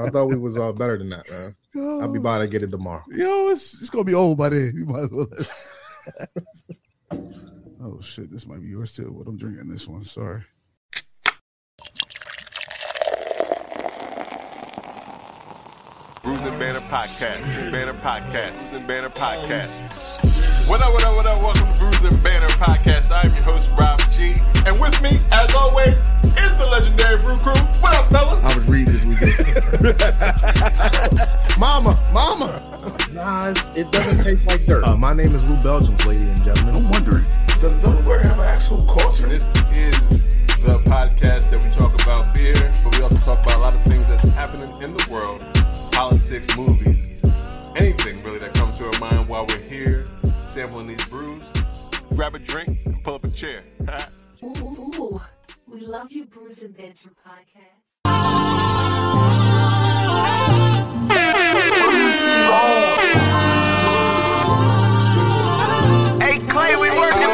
I thought we was all better than that, man. I'll be by to get it tomorrow. Yo, it's, it's gonna be old by then. You might as well. oh shit, this might be yours too. What I'm drinking this one. Sorry. Brews and Banter Podcast. Banter Podcast. Brews and Banter Podcast. What up, what up, what up? Welcome to Brews and Banter Podcast. I'm your host, Rob G. And with me, as always, is the legendary Brew Crew. What up, fellas? I was reading this weekend. Mama, mama. Nah, it doesn't taste like dirt. Uh, my name is Lou Belgium, ladies and gentlemen. I'm wondering. Does Delaware have an actual culture? This is the podcast that we talk about beer, but we also talk about a lot of things that's happening in the world politics, movies, anything really that comes to our mind while we're here sampling these brews. Grab a drink and pull up a chair. Ooh, ooh, we love you, Brews and Banter podcast. hey, Clay, we working,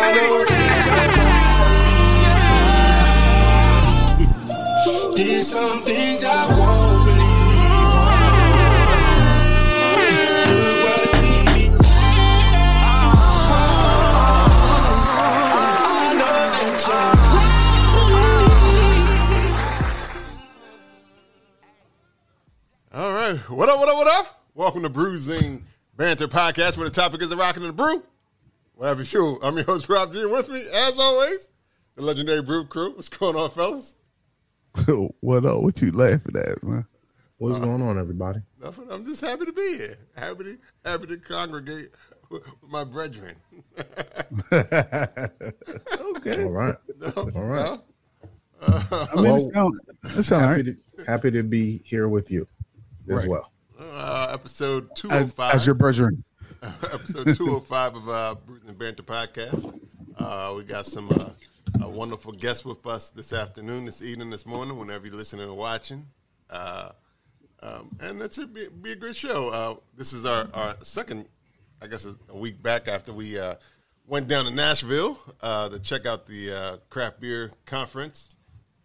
There's some things I won't What up, what up, what up? Welcome to Brews and Banter Podcast, where the topic is the rockin' and the brew. Whatever you. I'm your host, Rob G. With me, as always, the legendary Brew Crew. What's going on, fellas? what up? What you laughing at, man? What's going on, everybody? Nothing. I'm just happy to be here. Happy to, happy to congregate with with my brethren. Okay. All right. No, All right. no? I mean, Well, it sound, it sound all Happy right. to, happy to be here with you as Right. well. Uh, episode 205. as your brethren. episode 205 of uh, Brews and Banter podcast. Uh, we got some uh, a wonderful guests with us this afternoon, this evening, this morning, whenever you're listening or watching. Uh, um, and it's a be, be a good show. Uh, this is our, our second, I guess, a week back after we uh, went down to Nashville uh, to check out the uh, craft beer conference.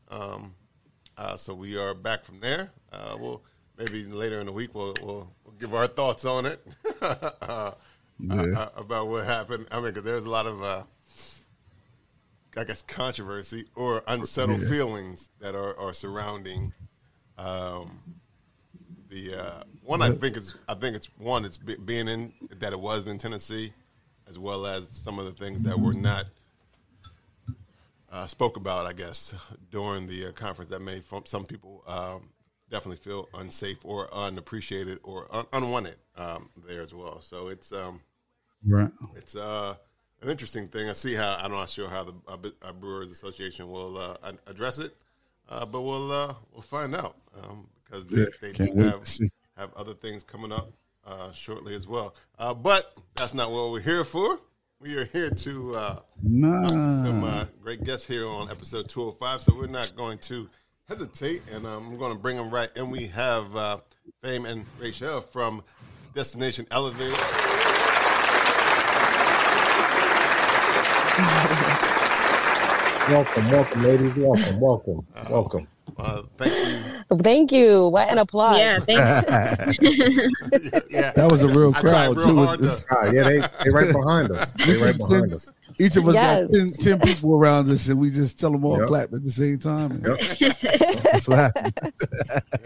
Um, uh, so we are back from there. Uh, we'll maybe later in the week we'll, we'll, we'll give our thoughts on it uh, Yeah. uh, about what happened. I mean, because there's a lot of, uh, I guess, controversy or unsettled Yeah. feelings that are, are surrounding um, the uh, one. I think is I think it's one. It's be, being in that it was in Tennessee, as well as some of the things that were not uh, spoke about, I guess, during the uh, conference that made some people um, definitely feel unsafe or unappreciated or un- unwanted um, there as well. So it's um, Right. it's uh, an interesting thing. I see how I'm not sure how the uh, uh, Brewers Association will uh, address it, uh, but we'll uh, we'll find out um, because they, Yeah, they do have have other things coming up uh, shortly as well. Uh, but that's not what we're here for. We are here to uh, Nah. some uh, great guests here on episode 205. So we're not going to hesitate, and um, I'm going to bring them right. And we have uh, Fame and Rachel from Destination Elevated. Welcome, welcome, ladies. Welcome, welcome, welcome. Uh, thank you. Thank you. What an applause. Yeah, thank yeah, That was a real I crowd real too. hard It's- to- Ah, yeah, they they right behind us. They right behind us. Each of us Yes. got 10, 10 people around us, and we just tell them all Yep. clap at the same time. Yep. That's what happened.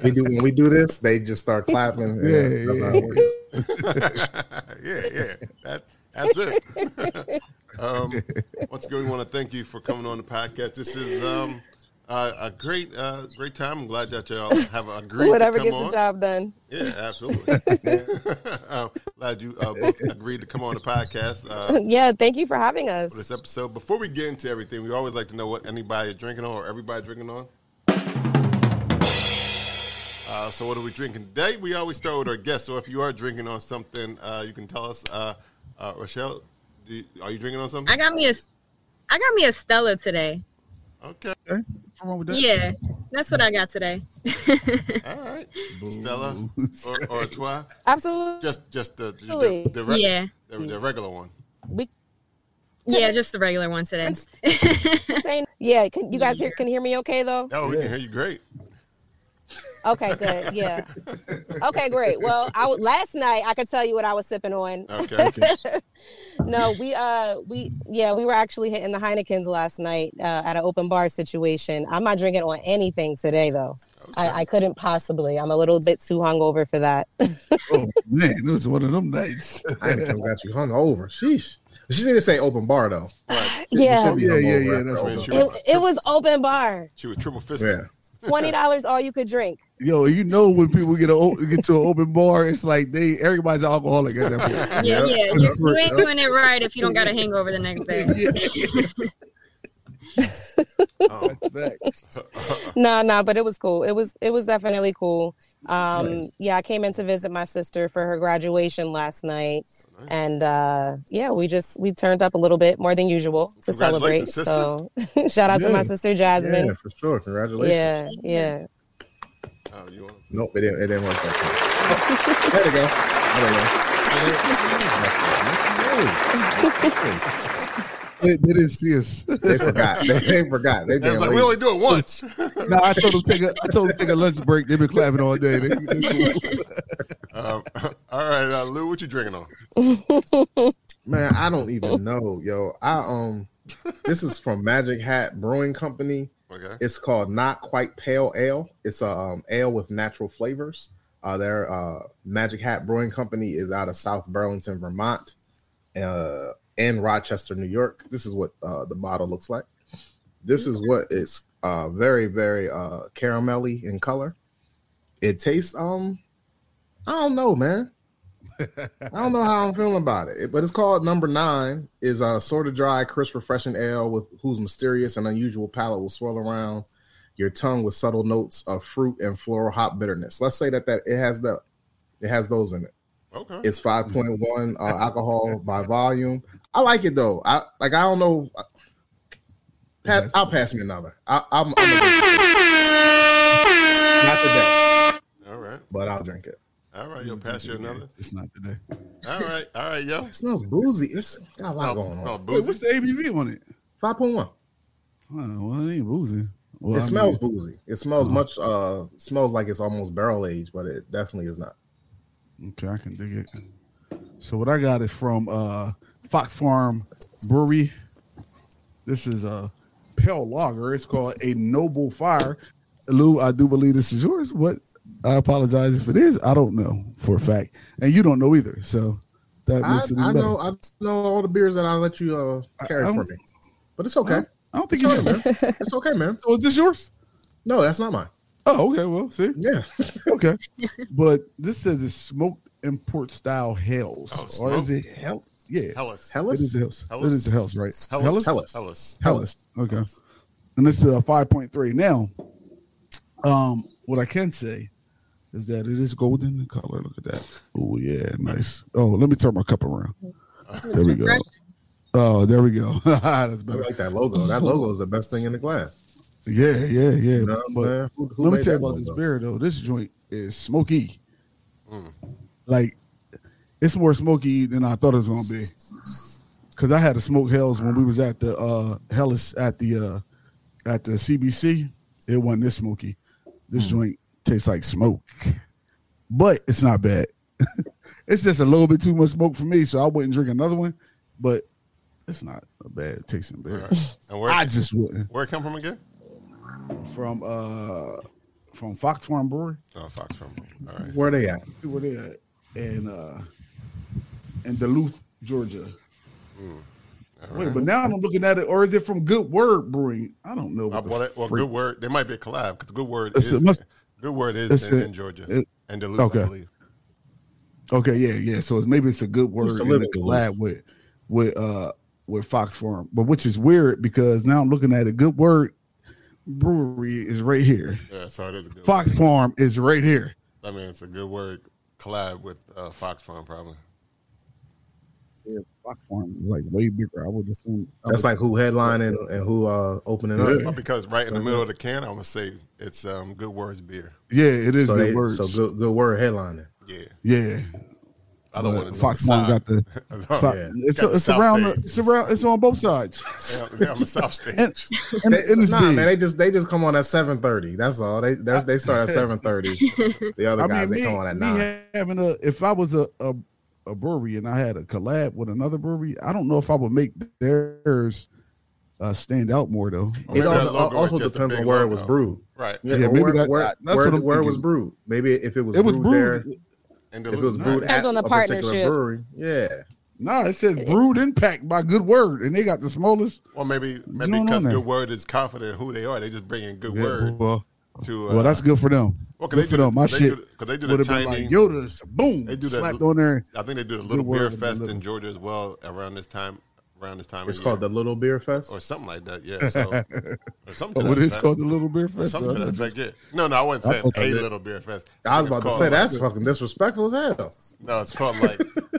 We do when we do this, they just start clapping. Yeah, Yeah, that's yeah. it works. yeah, yeah. That, that's it. um, once again, we want to thank you for coming on the podcast. This is um, uh, a great, uh, great time. I'm glad that y'all have agreed Whatever to gets come the job done. Yeah, absolutely. um, glad you uh, both agreed to come on the podcast uh, Yeah, thank you for having us. for this episode. Before we get into everything, we always like to know what anybody is drinking on or everybody drinking on. Uh, so, what are we drinking today? We always start with our guests. So, if you are drinking on something, uh, you can tell us. Uh, uh, Rachele, do you, are you drinking on something? I got me a, I got me a Stella today. Okay, Okay. What's wrong with that? Yeah, that's what I got today. all right. Stella or, or Twi? Absolutely. Just, just the, just Really? the, the, re- Yeah. the, the regular one. We Yeah, just the regular one today. yeah, can you guys hear can hear me okay though? Oh, we can hear you great. Okay, good. Yeah. Okay, great. Well, I w- last night I could tell you what I was sipping on. Okay. no, we uh we yeah we were actually hitting the Heinekens last night uh, at an open bar situation. I'm not drinking on anything today though. I, I couldn't possibly. I'm a little bit too hungover for that. Oh man, it was one of them nights. I ain't got you hung over. Sheesh. She didn't say open bar though. yeah, should be Yeah, yeah, yeah, that's open what she bar. it, it was open bar. She was triple fisted. Yeah. Twenty dollars all you could drink. Yo, you know when people get a o- get to an open bar, it's like they everybody's alcoholic at that point. Yeah, Yeah. yeah. You, you ain't doing it right if you don't got a hangover the next day. Um, Facts. No, no, but it was cool. It was it was definitely cool. Um, yeah, I came in to visit my sister for her graduation last night, and uh, yeah, we just we turned up a little bit more than usual to celebrate. Congratulations, So shout out to my sister Jasmine. Yeah, for sure. Congratulations. Yeah, yeah. oh, you want? Nope, it didn't. It didn't work. That time. Oh, there we go. There we go. They, they didn't see us. They forgot. They, they forgot. They They been was like, we only do it once. no, I told them take a I told them take a lunch break. They've been clapping all day. They, they um, all right, uh, Lou, what you drinking on? Man, I don't even know, yo. I um, this is from Magic Hat Brewing Company. Okay. It's called Not Quite Pale Ale. It's a um, ale with natural flavors. Uh, their uh, Magic Hat Brewing Company is out of South Burlington, Vermont, uh, and Rochester, New York. This is what uh, the bottle looks like. This is what it's uh, very, very uh, caramelly in color. It tastes um, I don't know, man. I don't know how I'm feeling about it, but it's called Number Nine. is a sort of dry, crisp, refreshing ale with whose mysterious and unusual palate will swirl around your tongue with subtle notes of fruit and floral hop bitterness. Let's say that that it has the it has those in it. Okay. It's 5.1 uh, alcohol by volume. I like it though. I like. I don't know. Pat, I'll pass me another. I, I'm, I'm a, not today, all right. but I'll drink it. All right. You'll pass you another. It's not today. All right. All right, yo. It smells boozy. It's got a lot Smell, going on. Wait, what's the ABV on it? 5.1. Oh, well, it ain't boozy. Well, it I smells mean, boozy. It smells Uh-huh. much. uh Smells like it's almost barrel aged, but it definitely is not. Okay, I can dig it. So what I got is from uh Fox Farm Brewery. This is a pale lager. It's called a Noble Fire. Lou, I do believe this is yours. What? I apologize if it is. I don't know for a fact, and you don't know either. So that I, makes it I better. know. I know all the beers that I let you uh carry I- for I'm- me, but it's okay. I don't think It's you okay, know. man. It's okay, man. So is this yours? No, that's not mine. Oh, okay. Well, see, Yeah, okay. but this says it's smoked import style hells, Oh, or is it hell? Yeah, Hellas. it Hellas. is the hells. Hellas? It is the hells, right? Hellas. Hellas. Hellas. Hellas. Okay. And this is a 5.3. Now, um, what I can say is that it is golden in color. Look at that. Oh, yeah, nice. Oh, let me turn my cup around. There we go. Oh, there we go. That's I like that logo. That logo is the best thing in the glass. Yeah, yeah, yeah. You know what I'm But saying? Who- who let me tell you that about this logo? beer though. This joint is smoky. Mm. Like it's more smoky than I thought it was gonna be. Cause I had to smoke hells when we was at the uh Hellas at the uh at the CBC. It wasn't this smoky. This joint tastes like smoke. But it's not bad. it's just a little bit too much smoke for me, so I wouldn't drink another one. But it's not a bad tasting beer. right. And where, I just wouldn't. where it come from again? From uh from Fox Farm Brewery. Oh, Fox from. All right. Where they at? Where they at And uh in Duluth, Georgia. All Wait, right. but now I'm looking at it, or is it from Good Word Brewing? I don't know. Uh, what the well, well, good word. There might be a collab because good word It's- is must- good word is it's in, a- in Georgia it- and Duluth, okay. I believe. Okay, yeah, yeah. So it's maybe it's a Good Word Used to in live the in collab with with uh with Fox Farm, but which is weird because now I'm looking at a Good Word Brewery is right here. Yeah, so it is a good. Fox Word. Farm is right here. I mean, it's a good word collab with uh, Fox Farm probably. Yeah, Fox Farm is like way bigger. I would assume. I That's would- like who headlining and who uh opening Yeah. But because right in the middle of the can, I'm gonna say it's um, Good Words beer. yeah, it is So Good they Words. so good good word headlining. Yeah. Yeah. Other But one is Fox on One the got the. side. Fo- yeah. It's Got the it's south around. The, it's around. It's on both sides. Yeah, they're on the south stage. And, and, and nah, big. man, they just they just come on at seven thirty. That's all. They that's, they start at seven thirty. The other I guys mean, they me, come on at nine. having a if I was a, a a brewery and I had a collab with another brewery, I don't know if I would make theirs uh, stand out more though. Or It also, also is just a depends on where it was brewed. Right. Yeah, Yeah, maybe where, that- where, that's where, what where it was brewed. Maybe if it was It was brewed there, brewed. And if it was Duluth, brewed nice. at Depends on the a partnership. brewery, yeah. Nah, it says brewed impact by Good Word, and they got the smallest. Or maybe maybe because? Good Word is confident in who they are, they just bring in Good Yeah, Word well, to. Uh, well, that's good for them. well, good they for do them. the- My shit 'cause they do the tiny- like Yoda's. Boom, They do that slapped on there. I think they do a Little Beer Fest in Georgia as well around this time. Around this time, It's of called year. the Little Beer Fest. or something like that. Yeah, so or something. To what that is effect. called the Little Beer Or Fest? something to Uh, that effect. Yeah. No, no, I wasn't saying thought a little beer fest. I was about to say called, that's fucking disrespectful as hell. No, it's called like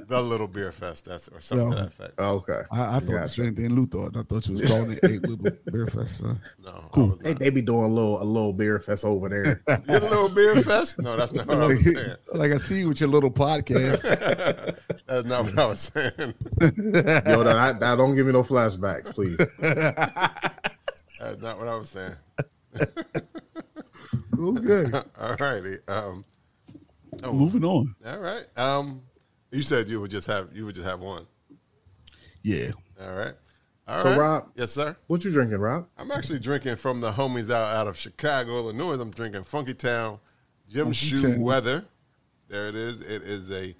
the Little Beer Fest. That's or something to that effect. Oh, okay. I, I thought the Gotcha. same thing Lou thought. I thought you was calling it a Little Beer Fest. Uh, No, Cool. I was They, not. they be doing a little a little beer fest over there. Your little beer fest? No, that's not what I was saying. like I see you with your little podcast. That's not what I was saying. Yo, that, that, don't give me no flashbacks, please. That's not what I was saying. okay, All righty. Um, oh, moving on. all right. Um, you said you would just have you would just have one. Yeah, All right. All So, right. Rob- Yes, sir. What you drinking, Rob? I'm actually drinking from the homies out, out of Chicago, Illinois. I'm drinking Funky Town Jim Funky Shoe Town. Weather. There it is. It is a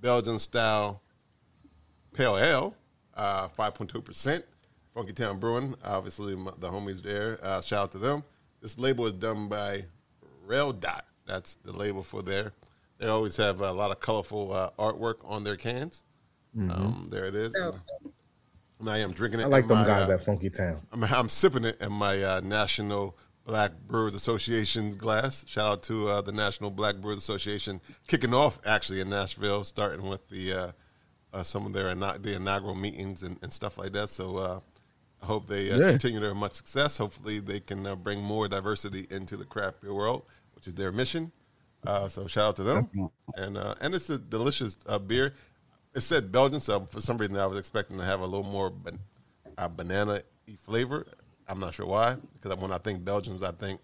Belgian style pale ale, 5.2%. Funky Town Brewing, obviously the homies there. Uh, shout out to them. This label is done by Rail Dot. That's the label for there. They always have a lot of colorful uh, artwork on their cans. Um, there it is. Oh. And I am drinking it. I like them my, guys uh, at Funky Town. I'm, I'm sipping it in my uh, National Black Brewers Association glass. Shout out to uh, the National Black Brewers Association kicking off actually in Nashville, starting with the uh, uh, some of their ina- the inaugural meetings and, and stuff like that. So uh, I hope they uh, Yeah. continue their much success. Hopefully they can uh, bring more diversity into the craft beer world, which is their mission. Uh, so shout out to them, Definitely. and uh, and it's a delicious uh, beer. It said Belgian, so for some reason I was expecting to have a little more ban- banana flavor. I'm not sure why, because when I think Belgians, I think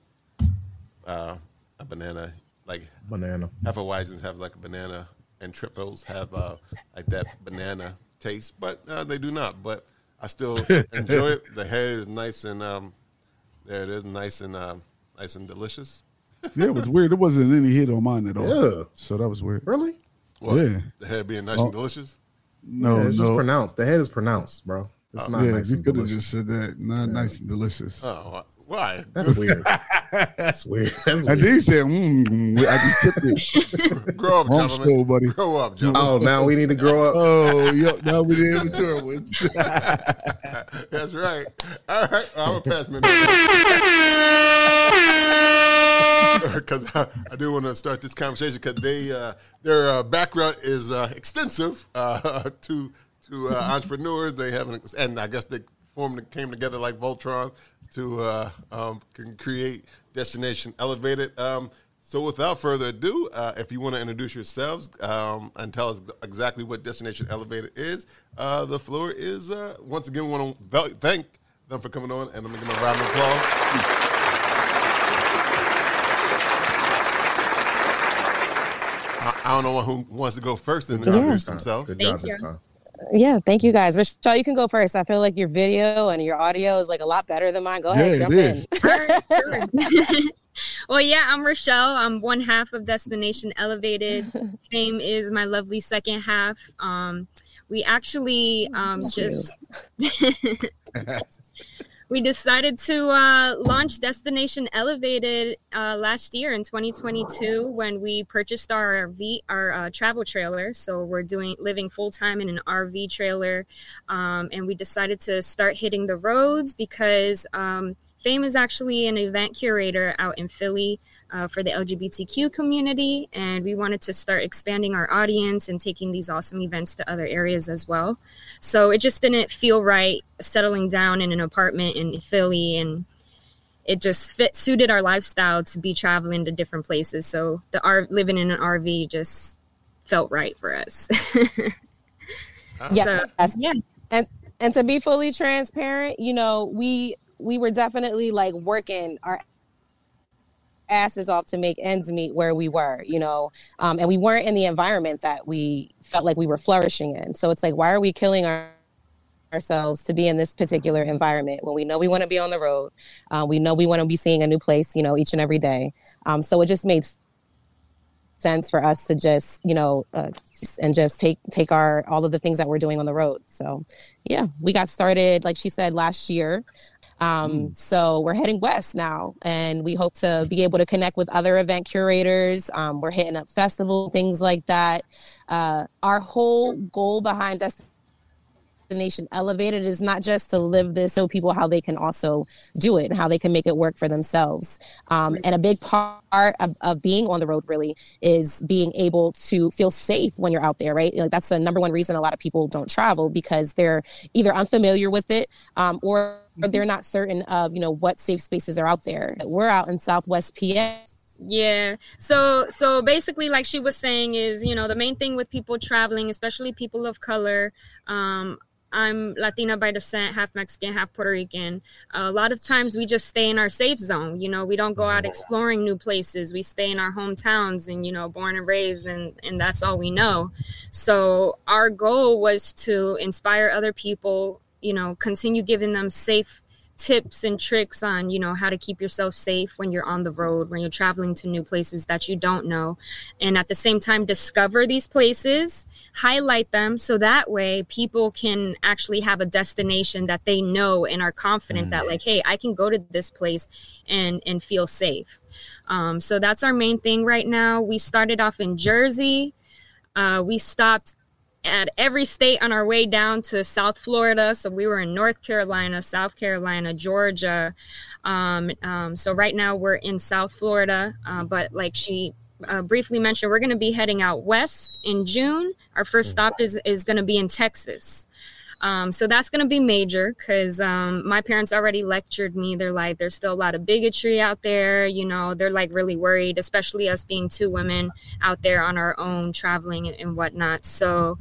uh, a banana. Like Banana. Hefeweizens have like a banana, and tripels have uh, like that banana taste, but uh, they do not. But I still enjoy it. The head is nice and um, there it is, nice and um, nice and delicious. yeah, it was weird. It wasn't any hit on mine at all. Yeah. So that was weird. Really? Well, Yeah. the head being nice Oh. and delicious. No, yeah, it's just no. pronounced. The head is pronounced, bro. It's not yeah, nice you could have just said that. Not nice and delicious. Oh, why? That's weird. That's weird. That's I weird. did say, mm, I just tipped it. Grow up, Wrong gentlemen. school, buddy. Grow up, gentlemen. Oh, now we need to grow up. Oh, yep. Now we did mature ones. That's right. All right, I'm gonna pass me because I, I do want to start this conversation because they uh, their uh, background is uh, extensive uh, to to uh, entrepreneurs. They have an, and I guess they formed came together like Voltron to uh, um, can create Destination Elevated. Um, so without further ado, uh, if you want to introduce yourselves um, and tell us exactly what Destination Elevated is, uh, the floor is uh, once again. Want to thank them for coming on, and I'm going to give them a round of applause. I, I don't know who wants to go first and introduce themselves. Good Thank job this time. Yeah, thank you guys. Rachele, you can go first. I feel like your video and your audio is like a lot better than mine. Go ahead, Yeah, it jump in. All right, sure. well, yeah, I'm Rachele. I'm one half of Destination Elevated. Fame is my lovely second half. Um, we actually um, just we decided to uh, launch Destination Elevated uh, last year in 2022 when we purchased our RV, our uh, travel trailer. So we're doing living full time in an RV trailer, um, and we decided to start hitting the roads because um, Fame is actually an event curator out in Philly uh, for the LGBTQ community, and we wanted to start expanding our audience and taking these awesome events to other areas as well. So it just didn't feel right settling down in an apartment in Philly, and it just fit suited our lifestyle to be traveling to different places. So the R living in an RV just felt right for us. Yeah, So, yeah. and and to be fully transparent, you know, we we were definitely like working our asses off to make ends meet where we were, you know, um, and we weren't in the environment that we felt like we were flourishing in. So it's like, why are we killing our ourselves to be in this particular environment when we know we want to be on the road uh, we know we want to be seeing a new place you know each and every day? Um, so it just made sense for us to just you know uh, and just take take our all of the things that we're doing on the road. So yeah we got started like she said last year um, so we're heading west now and we hope to be able to connect with other event curators. Um, we're hitting up festival things like that. Uh, our whole goal behind destination elevated is not just to live this show people how they can also do it and how they can make it work for themselves. Um, and a big part of, of being on the road really is being able to feel safe when you're out there right? Like that's the number one reason a lot of people don't travel because they're either unfamiliar with it um, or they're not certain of you know what safe spaces are out there. We're out in southwest pa Yeah. So so basically like she was saying is, you know, the main thing with people traveling, especially people of color, um I'm Latina by descent, half Mexican, half Puerto Rican. a lot of times we just stay in our safe zone. You know, we don't go out exploring new places. We stay in our hometowns and, you know, born and raised, and, and that's all we know. So our goal was to inspire other people, you know, continue giving them safe tips and tricks on you know how to keep yourself safe when you're on the road when you're traveling to new places that you don't know. And at the same time discover these places highlight them so that way people can actually have a destination that they know and are confident that like hey i can go to this place and and feel safe. Um, so that's our main thing right now. We started off in jersey. Uh, we stopped at every state on our way down to South Florida. So we were in North Carolina, South Carolina, Georgia. Um, um, so right now we're in South Florida, uh, but like she uh, briefly mentioned, we're going to be heading out west in June. Our first stop is is going to be in Texas. Um, so that's going to be major because um, my parents already lectured me. They're like, there's still a lot of bigotry out there. You know, they're like really worried, especially us being two women out there on our own traveling and, and whatnot. So,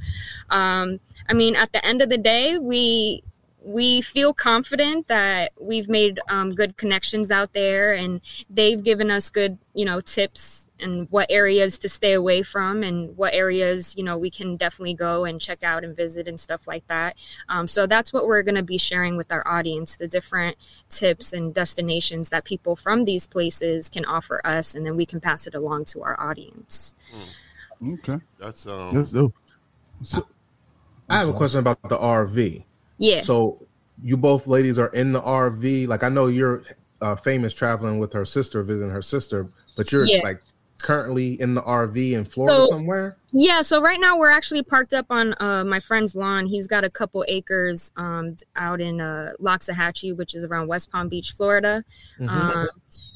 um, I mean, at the end of the day, we we feel confident that we've made um, good connections out there and they've given us good you know tips and what areas to stay away from and what areas you know we can definitely go and check out and visit and stuff like that um, so that's what we're going to be sharing with our audience the different tips and destinations that people from these places can offer us and then we can pass it along to our audience Okay, That's um. that's dope. So, I have a question about the RV. yeah So you both ladies are in the RV. Like I know you're uh, Fame is traveling with her sister, visiting her sister, but you're Yeah. like currently in the RV in Florida So- somewhere. Yeah, so right now we're actually parked up on uh, my friend's lawn. He's got a couple acres um, out in uh, Loxahatchee, which is around West Palm Beach, Florida. Mhm. Um,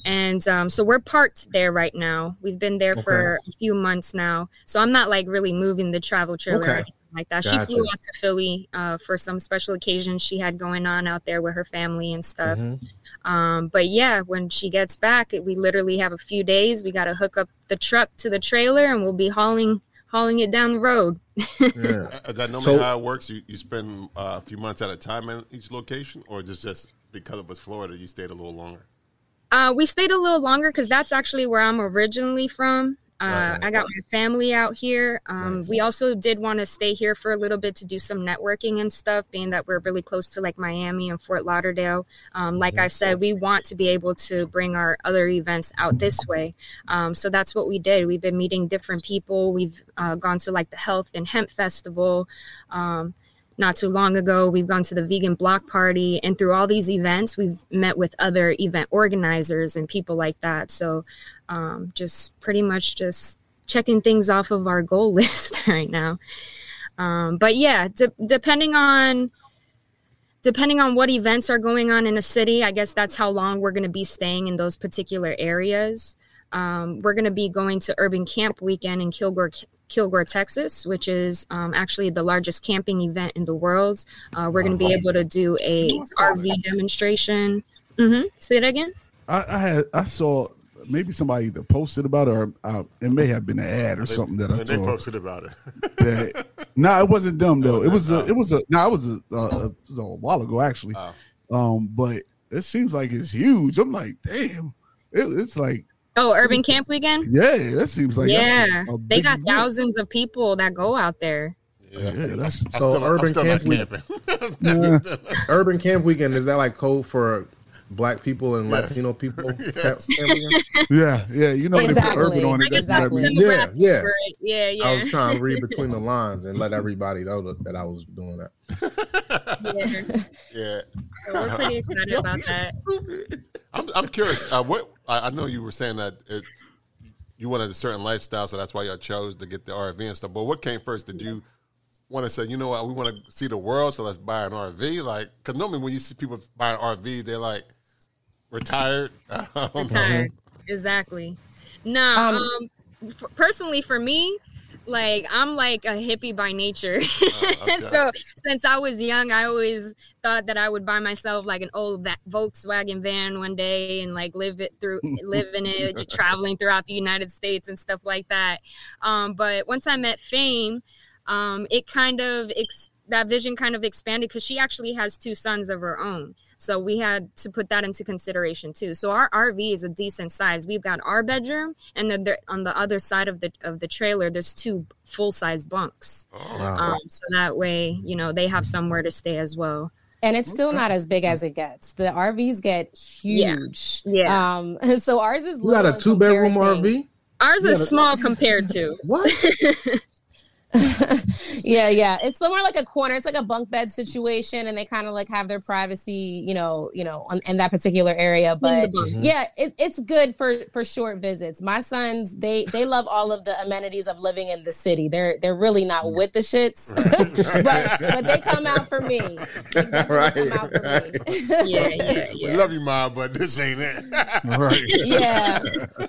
and um, so we're parked there right now. We've been there for a few months now. So I'm not like really moving the travel trailer Okay. Or anything like that. She flew out to Philly uh, for some special occasion she had going on out there with her family and stuff. Mhm. Um, but yeah, when she gets back, we literally have a few days. We got to hook up the truck to the trailer, and we'll be hauling hauling it down the road. Yeah. Uh, Is that normally So- how it works? You you spend uh, a few months at a time in each location, or just just because it was Florida, you stayed a little longer? Uh, we stayed a little longer because that's actually where I'm originally from. Uh, I got my family out here. Um, Nice. We also did want to stay here for a little bit to do some networking and stuff, being that we're really close to like Miami and Fort Lauderdale. Um, like I said, we want to be able to bring our other events out this way. Um, so that's what we did. We've been meeting different people. We've uh, gone to like the Health and Hemp Festival. Um, not too long ago we've gone to the vegan block party and through all these events we've met with other event organizers and people like that so um, just pretty much just checking things off of our goal list right now um, but yeah de- depending on depending on what events are going on in a city i guess that's how long we're going to be staying in those particular areas um, we're going to be going to urban camp weekend in kilgore Kilgore, Texas, which is um, actually the largest camping event in the world. Uh, we're going to be able to do a RV demonstration. hmm Say it again. I, I had I saw maybe somebody either posted about it or uh, it may have been an ad or something that I And they saw. posted about it. that no, it wasn't them though. It was a, Oh. it was a no, it was a, a, it was a while ago actually. Oh. Um, but it seems like it's huge. I'm like, damn, it, it's like, Oh, Urban Camp Weekend. yeah, that seems like yeah, a- a they got event. thousands of people that go out there. Yeah. Yeah, that's I So still, urban still camp not week- yeah. Urban Camp Weekend is that like code for black people and Yes. Latino people? Yes. Yeah, yeah. You know, when they put urban on I it. guess That's that's what the that means. Yeah, yeah. Yeah, yeah. I was trying to read between the lines and let everybody know that, that I was doing that. yeah. yeah. So we're pretty excited about that. I'm, I'm curious. Uh, what I, I know you were saying that it, you wanted a certain lifestyle, so that's why y'all chose to get the RV and stuff. But what came first? Did you want to say, you know what, we want to see the world, so let's buy an RV? Like, because normally when you see people buy an RV, they're like retired. I. Retired. Exactly. No, Um, um, f- personally for me, like I'm like a hippie by nature. okay. so since I was young, I always thought that I would buy myself like an old Va- Volkswagen van one day and like live it through, live in it, traveling throughout the United States and stuff like that. Um, but once I met Fame, um, it kind of ex- that vision kind of expanded because she actually has two sons of her own. So we had to put that into consideration too. So our RV is a decent size. We've got our bedroom, and then there, on the other side of the of the trailer, there's two full size bunks. Oh, Wow. Um, so that way, you know, they have somewhere to stay as well. and it's still not as big as it gets. The RVs get huge. Yeah. Um. So ours is. You got a two bedroom. RV? Ours Yeah, is small compared to. What? yeah, yeah. It's somewhere like a corner. It's like a bunk bed situation, and they kind of like have their privacy, you know, you know, on, in that particular area. But bunk. Mm-hmm. yeah, it, it's good for for short visits. My sons, they they love all of the amenities of living in the city. They're they're really not mm. with the shits, but but they come out for me. Right, come out for me. Yeah, yeah, We love you, mom, but this ain't it. Right. yeah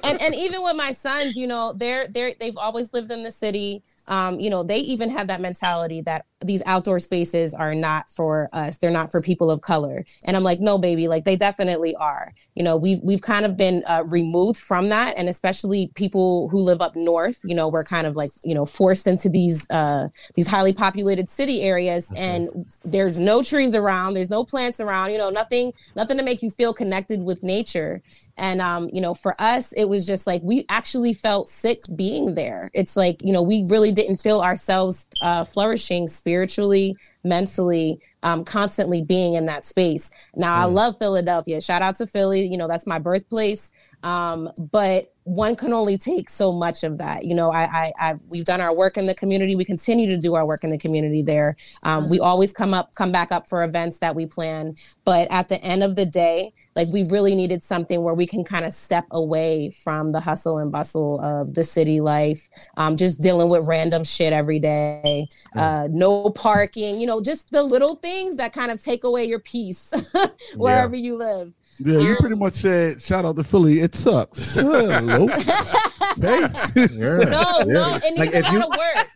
and and even with my sons you know they're they're they've always lived in the city um you know they even have that mentality that these outdoor spaces are not for us. They're not for people of color. And i'm like no baby like they definitely are. You know we've we've kind of been uh, removed from that and especially people who live up north you know we're kind of like you know forced into these uh these highly populated city areas and there's no trees around there's no plants around you know nothing nothing to make you feel connected with nature. And um you know for us it was just like we actually felt sick being there. It's like you know we really didn't feel ourselves uh flourishing spiritually mentally um constantly being in that space. Now i love philadelphia. Shout out to philly. You know that's my birthplace. Um but one can only take so much of that. You know i i I've, we've done our work in the community. We continue to do our work in the community there. Um, we always come up come back up for events that we plan. But at the end of the day like we really needed something where we can kind of step away from the hustle and bustle of the city life um, just dealing with random shit every day uh, no parking you know just the little things that kind of take away your peace wherever you live Yeah, you pretty much said, shout out to Philly. It sucks. Hello. hey. Yeah. no no it needs Like a lot you of work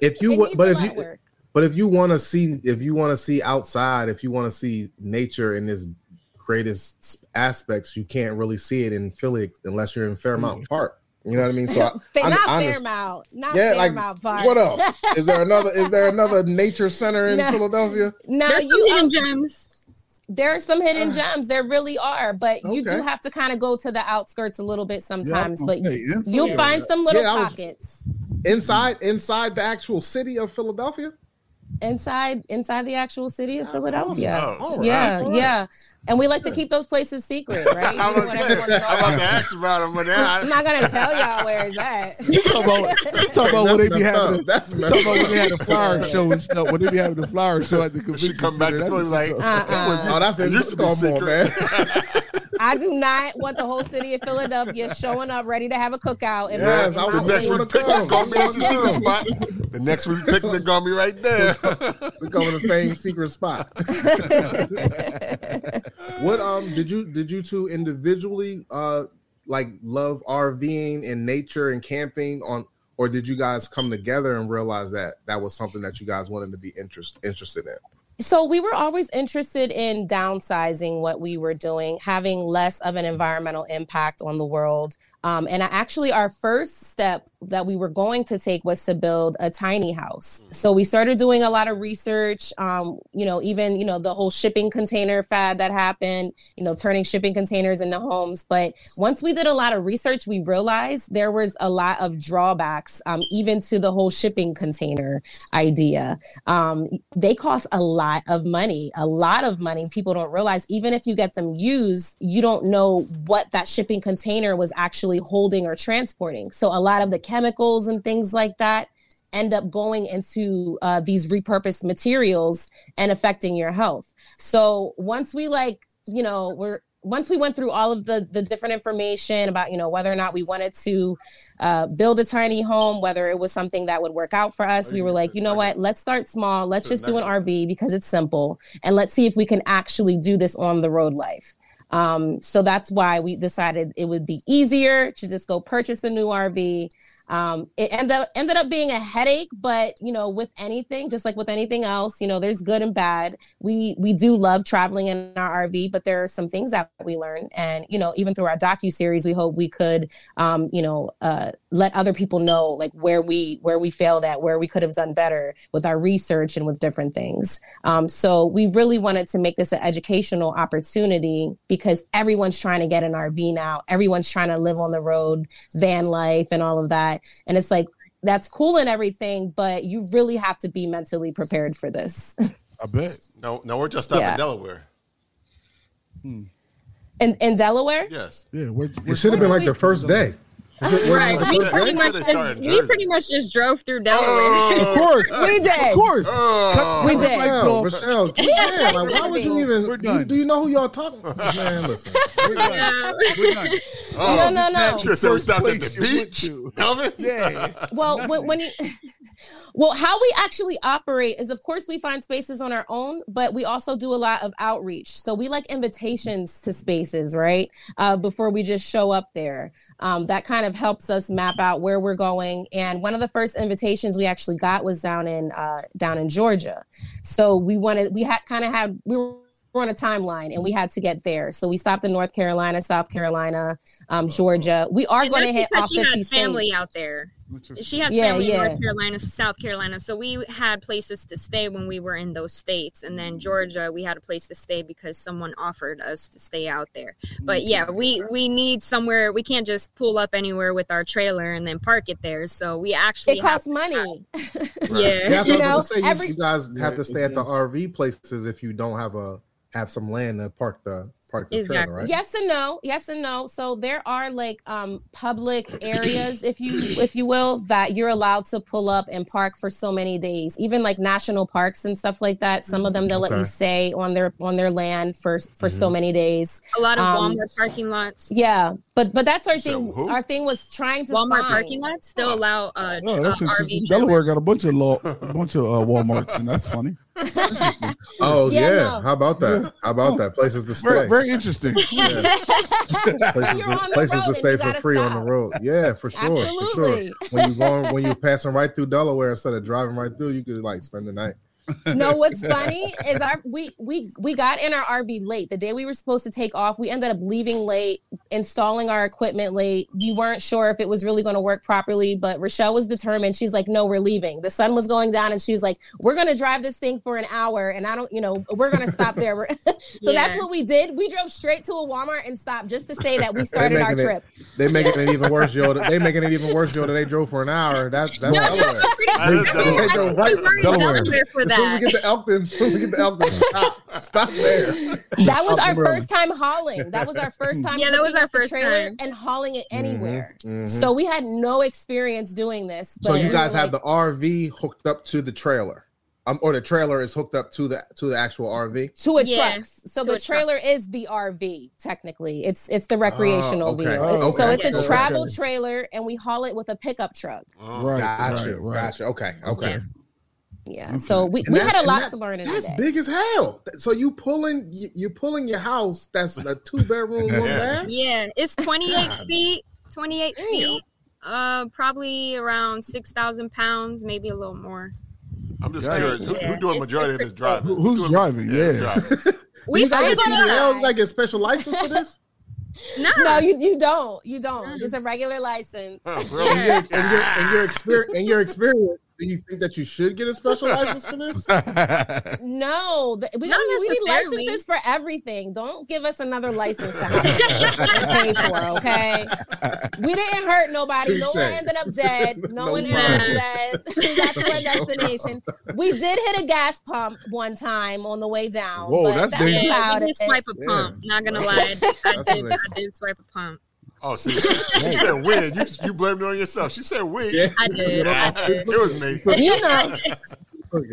if you it but if you work But if you want to see, if you want to see outside, if you want to see nature in its greatest aspects, you can't really see it in Philly unless you're in Fairmount Park. You know what I mean? So, I, I- not I. Fairmount not yeah, like Park what else? Is there another? Is there another nature center in No. Philadelphia? now There's you hidden um, gems. There are some hidden gems there really are but you do have to kind of go to the outskirts a little bit sometimes but okay, yeah. you'll find some little Yeah, I was- pockets Inside, inside the actual city of Philadelphia. Inside inside the actual city of oh, Philadelphia. Oh, all right, yeah, all right. yeah. And we like to keep those places secret, right? I We was don't want saying, everyone to I'm about to ask about him, but now I'm not gonna tell y'all where it's at. You talk about, talk about when they be having up. the, That's you talk about when they had the flower show and stuff. When they be having the flower show at the she convention come back center, to that's Philly what's like, up. Uh-uh. that was, Oh, that's it used to be Come on, secret. man. I do not want the whole city of Philadelphia showing up ready to have a cookout. In Yes, my, I in The would next week picnic gonna be at your secret spot. The next week picnic gonna be right there. We go to the famed secret spot. what um did you did you two individually uh like love RVing and nature and camping on or did you guys come together and realize that that was something that you guys wanted to be interest, interested in? So we were always interested in downsizing what we were doing, having less of an environmental impact on the world. Um, and I, actually, our first step that we were going to take was to build a tiny house. So we started doing a lot of research. Um, you know, even you know the whole shipping container fad that happened. You know, turning shipping containers into homes. But once we did a lot of research, we realized there was a lot of drawbacks, um, even to the whole shipping container idea. Um, they cost a lot of money, a lot of money. People don't realize even if you get them used, you don't know what that shipping container was actually holding or transporting. So a lot of the chemicals and things like that end up going into uh, these repurposed materials and affecting your health. So once we like, you know, we're once we went through all of the the different information about you know whether or not we wanted to uh, build a tiny home whether it was something that would work out for us we were like you know what let's start small let's just do an rv because it's simple and let's see if we can actually do this on the road life um, so that's why we decided it would be easier to just go purchase a new RV. Um, it ended up, ended up being a headache, but you know, with anything, just like with anything else, you know, there's good and bad. We we do love traveling in our RV, but there are some things that we learn, and you know, even through our docu series, we hope we could, um, you know, uh, let other people know like where we where we failed at, where we could have done better with our research and with different things. Um, so we really wanted to make this an educational opportunity because everyone's trying to get an RV now. Everyone's trying to live on the road, van life, and all of that. And it's like that's cool and everything, but you really have to be mentally prepared for this. I bet. No, no, we're just up Yeah. in Delaware. hmm. in in Delaware, Yes. Yeah, where, It should have been like the first day. Was it- Right. We pretty, day? They said much just, we pretty much just drove through Delaware. Of course, we did. of course. Oh, We did. Michelle, off. Michelle, yeah, like, why would you even? We're Do you, done. do you know who y'all talking? Man, listen. Yeah. We're done. No, no, no. Chris said we First stopped at the beach. to. Yeah. well when, when you well how we actually operate is of course we find spaces on our own but we also do a lot of outreach so we like invitations to spaces right uh, before we just show up there um, that kind of helps us map out where we're going. And one of the first invitations we actually got was down in uh, down in georgia. So we wanted we had kind of had we were on a timeline and we had to get there. So we stopped in north carolina south carolina um, georgia. We are going to hit all she 50 had family states. out there. She has Yeah, family in. North Carolina, South Carolina. So we had places to stay when we were in those states. And then Georgia, we had a place to stay because someone offered us to stay out there. But mm-hmm. yeah, we we need somewhere. We can't just pull up anywhere with our trailer and then park it there. So we actually it have costs money yeah. Yeah, so You I know, was gonna say you, every- you guys have to stay at the. RV places if you don't have a have some land to park the park the Exactly. trailer, right? yes and no yes and no so there are like um public areas if you if you will that you're allowed to pull up and park for so many days even like national parks and stuff like that some of them they'll let you stay on their on their land for for so many days A lot of Um, Walmart parking lots. yeah but but that's our So thing who? our thing was trying to Walmart find parking lots still allow uh, Oh, that's uh. RV Delaware got a bunch of law, a bunch of uh, WalMarts, and that's funny. Oh Yeah, yeah, no. how about that? How about that? Places to stay. Very, very interesting. places to, places to stay for gotta free on the road. Yeah, for sure. For Absolutely. sure. When you going when you're passing right through Delaware instead of driving right through, you could like spend the night. No what's funny is our we we we got in our rv late the day we were supposed to take off we ended up leaving late installing our equipment late we weren't sure if it was really going to work properly but Rachele was determined she's like no we're leaving the sun was going down and she was like we're going to drive this thing for an hour and i don't you know we're going to stop there We're- so that's what we did we drove straight to a walmart and stopped just to say that we started our it- trip They making it even worse, yo. They making it even worse, yo. That they drove for an hour. That's that's No, Delaware. That is Delaware. They drove right We were in Delaware. Delaware for As soon as we get to Elkton, as soon as we get to Elkton, stop, stop there. that was our road. first time hauling that was our first time Yeah, that was our first trailer time. and hauling it anywhere mhm. so we had no experience doing this So but you guys were have like- the RV hooked up to the trailer, um, or the trailer is hooked up to the to the actual RV. to a Yeah, truck. So to the a truck. trailer is the RV technically. It's it's the recreational okay. vehicle. Oh, So okay. it's a travel trailer and we haul it with a pickup truck. Oh, Right, Gotcha, right, right. gotcha. Okay, okay. Yeah. Yeah. So we, And we that- had a lot that- to learn in That's that day. big as hell. So you pulling you, you pulling your house. That's a two bedroom one Yeah. bath. Yeah, it's 28 feet. 28 feet. Uh, probably around 6,000 pounds, maybe a little more. I'm just Yeah. curious. Who, who Yeah. doing majority of this driving? Who- who's doing- driving? Yeah. driving. We you gotta still get gonna CDL, you a special license for this. No, No, you you don't. You don't. Just a regular license. Oh, And your, and your, and your experience, and your experience, do you think that you should get a special license for this? No, th- we, Not don't, we need licenses for everything. Don't give us another license to to pay for. Okay, we didn't hurt nobody. No one ended up dead. No, No one problem. ended up dead. We got to our destination. We did hit a gas pump one time on the way down. Whoa, but that's that's dangerous. Yeah, about we it. swipe a Yeah. pump. Not gonna lie, I did. I nice. did swipe a pump. Oh, see, she said we. You, you blamed it on yourself. She said we. Yeah. I did. I did. It was me. You know,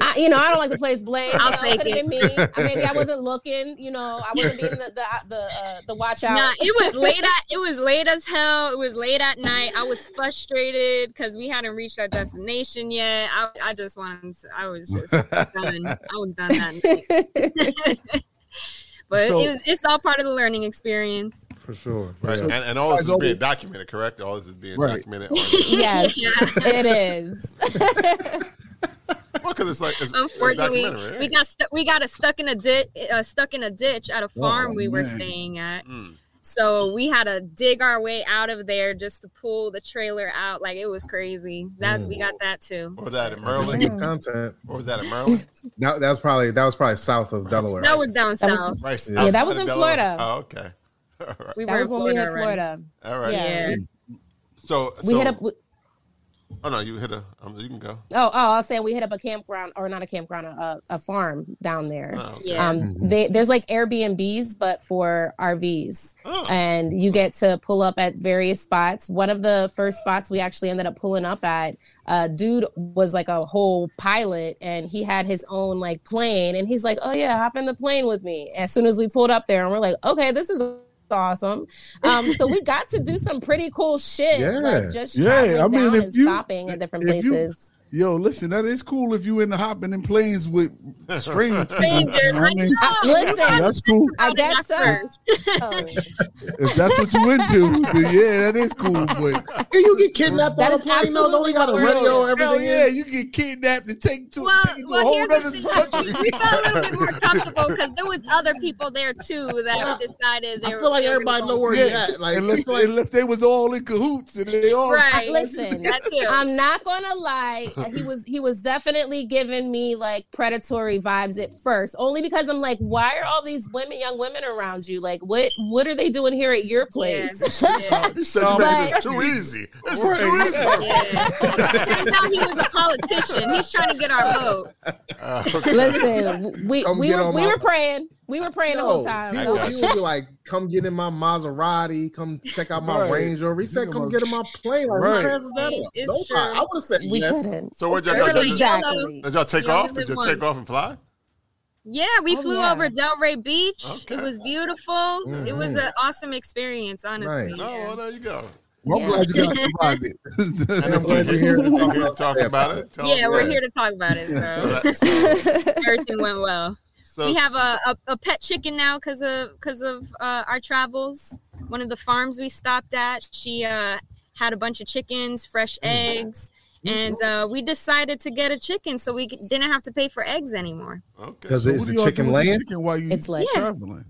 I, you know, I don't like to place blame. You I'll know, take it could have it. been me. I- Maybe I wasn't looking. You know, I wasn't being the the the, uh, the watch out. Nah, it was late at it was late as hell. It was late at night. I was frustrated because we hadn't reached our destination yet. I, I just wanted to, I was just done. I was done that night. but So- it was, it's all part of the learning experience. For sure. Right. Yeah. And, and all this is being documented, correct? All this is being Right. documented. Yes, it is. well, because it's like it's, it's Unfortunately, we got stu- we got a stuck in a ditch, uh, stuck in a ditch at a farm Oh, we were staying at. Mm. So we had to dig our way out of there just to pull the trailer out. Like it was crazy. That we got that too. What was that in Maryland? Content. What was that in Maryland? That, that was probably that was probably south of Delaware. That was down That was- south. Right. Yeah, that was in Delaware? Florida. Oh, okay. All right. We That were was when we hit already. Florida. All right. Yeah. Yeah. So, We so hit up. we- Oh no, you hit a. Um, you can go. Oh, oh, I was saying we hit up a campground or not a campground, a, a farm down there. Oh, okay. Yeah. Um, they, there's like Airbnbs, but for RVs, Oh. and you get to pull up at various spots. One of the first spots we actually ended up pulling up at, uh, dude was like a whole pilot, and he had his own like plane, and he's like, "Oh yeah, hop in the plane with me." As soon as we pulled up there, and we're like, "Okay, this is." Awesome. Um, so we got to do some pretty cool shit, Yeah. like just Yeah, traveling I mean, down and you- stopping at different if you- places. Yo, listen, that is cool if you in the hopping in planes with strange people. Strangers, you know I I mean? know. Uh, listen, That's cool. I guess so. first. Oh. If that's what you into, then yeah, that is cool. But Can you get kidnapped That on a is plane? though? Don't we got a what we're radio? doing. Everything. hell yeah, you get kidnapped and take to, Well, take it to a well, whole here's the other thing. country. we felt a little bit more comfortable because there was other people there too that decided they I were. feel like everybody gonna know go. where Yeah, you're at. Like, unless, like unless they was all in cahoots and they all Right. Listen, That too. I'm not gonna lie. He was he was definitely giving me like predatory vibes at first, only because I'm like, why are all these women, young women around you? Like, what what are they doing here at your place? Yeah. He said you But- made this too easy. This is Right. too easy. Yeah. Turns out he was a politician. He's trying to get our vote. Uh, okay. Listen, we Come we were we my- were praying. We were praying the whole time. he, So- would, he would be like, "Come get in my Maserati. Come check out my Right. Range Rover." He said, "Come get in my plane." Like, Right. who that up? It's Nobody. true. I would have said we yes. couldn't. So what y'all, Okay. y'all, did, Exactly. did y'all take You off? Did you live take once. off and fly? Yeah, we Oh, flew yeah. over Delray Beach. Okay. Mm-hmm. It was beautiful. It was an awesome experience, honestly. Nice. Oh, well, there you go. Well, I'm Yeah. glad you guys survived it. And I'm glad you're here to talk here to about talk it. about it. Tell Yeah, we're about here to talk about it. So So that- so- everything went well. So- we have a, a, a pet chicken now because of because of uh, our travels. One of the farms we stopped at, she uh, had a bunch of chickens, fresh eggs, and uh, we decided to get a chicken so we didn't have to pay for eggs anymore. Okay. Because So it's what do the y'all chicken do with the laying. Chicken while you It's like- Yeah. traveling.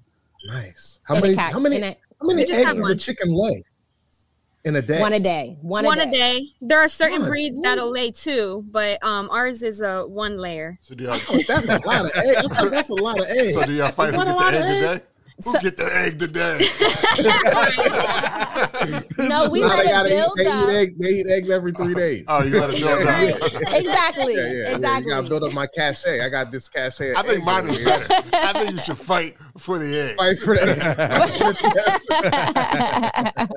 Nice. How And a many? cat- How many? and a- How many We just eggs have does a one. chicken lay in a day? one a day. One, One a a day. day. There are certain One breeds day? that'll lay two, but um, ours is a one layer. So do y'all, Oh, that's a lot of eggs. That's a lot of eggs. so do y'all fight Is who that a get the of egg eggs? today? Who So- get the egg today? No, we Now let they it gotta eat, build they, eat up. egg, they eat eggs every three days. Oh, you let it build Right. up. Exactly. yeah, yeah, yeah. You exactly. gotta build up my cachet. I got this cachet. I think mine is better. I think you should fight for the egg. Fight for that.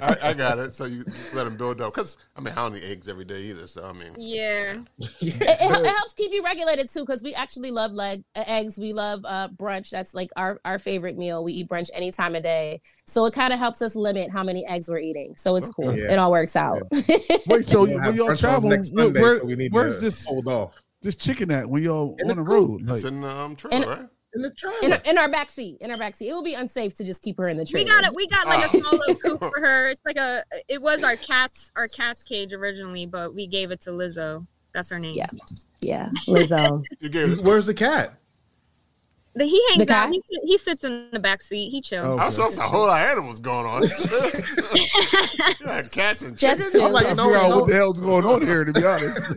I, I got it. So you let them build up. Because, I mean, I don't eat eggs every day either. So, I mean, Yeah. it, it, it helps keep you regulated too because we actually love leg uh, eggs we love uh brunch that's like our our favorite meal we eat brunch any time of day so it kind of helps us limit how many eggs we're eating so it's cool Yeah. it all works out Wait, so We'll when y'all travel, next where, Sunday, where- so we need where's to this hold off this chicken at when y'all In on the the road? Like, it's in the um, trailer, And- right? in the trailer. in, our- in our back seat in our back seat it would be unsafe to just keep her in the tree. We got it. We got like a Oh. small little coop for her. It's like a. It was our cat's our cat's cage originally, but we gave it to Lizzo. That's her name. Yeah. Yeah, Lizzo. You gave. Where's the cat? The, he hangs The out. He, he sits in the back seat. He chills. Oh. I was also a whole lot of animals going on. you had cats and Just chickens. two. I'm like, I no, forgot no. what the hell's going on here, to be honest.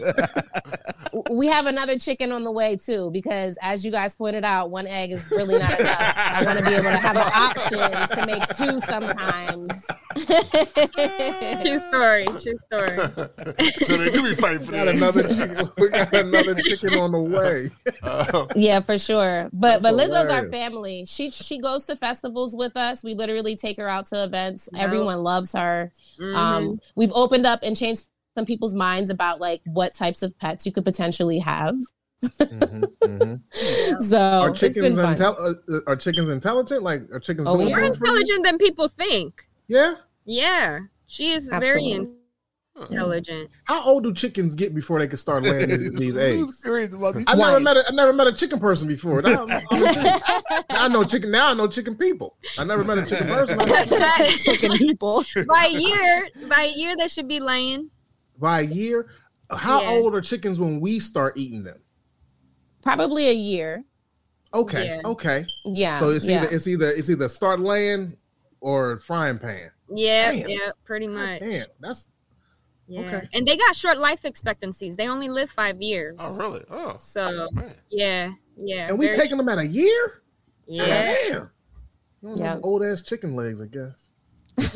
we have another chicken on the way too, because as you guys pointed out, one egg is really not enough. I want to be able to have an option to make two sometimes. True story. True story. so they do be fighting for got that. another chicken. We got another chicken on the way. Uh, yeah, for sure. But That's but Lizzo's our family. She she goes to festivals with us. We literally take her out to events. Yep. Everyone loves her. Mhm. Um, we've opened up and changed some people's minds about like what types of pets you could potentially have. Mhm, mhm. So Are chickens intel- uh, are chickens intelligent? Like are chickens Oh. More things for you? intelligent than people think. Yeah. Yeah, she is Absolutely. very intelligent. How old do chickens get before they can start laying these, these eggs? crazy about these I never met a I never met a chicken person before. Now, I'm- I'm intrigued. Now I know chicken. Now I know chicken people. I never met a chicken person. I chicken people. by year, by year, they should be laying. By a year, how Yeah. old are chickens when we start eating them? Probably a year. Okay, Yeah. okay. Yeah. So it's yeah. either it's either it's either start laying or frying pan. Yeah, Damn. yeah, pretty God much. damn, that's Yeah, Okay. and they got short life expectancies. They only live five years. oh, really? Oh, So man. yeah, yeah. and we very- taking them at a year. yeah. Damn. Yeah. Old ass chicken legs, I guess.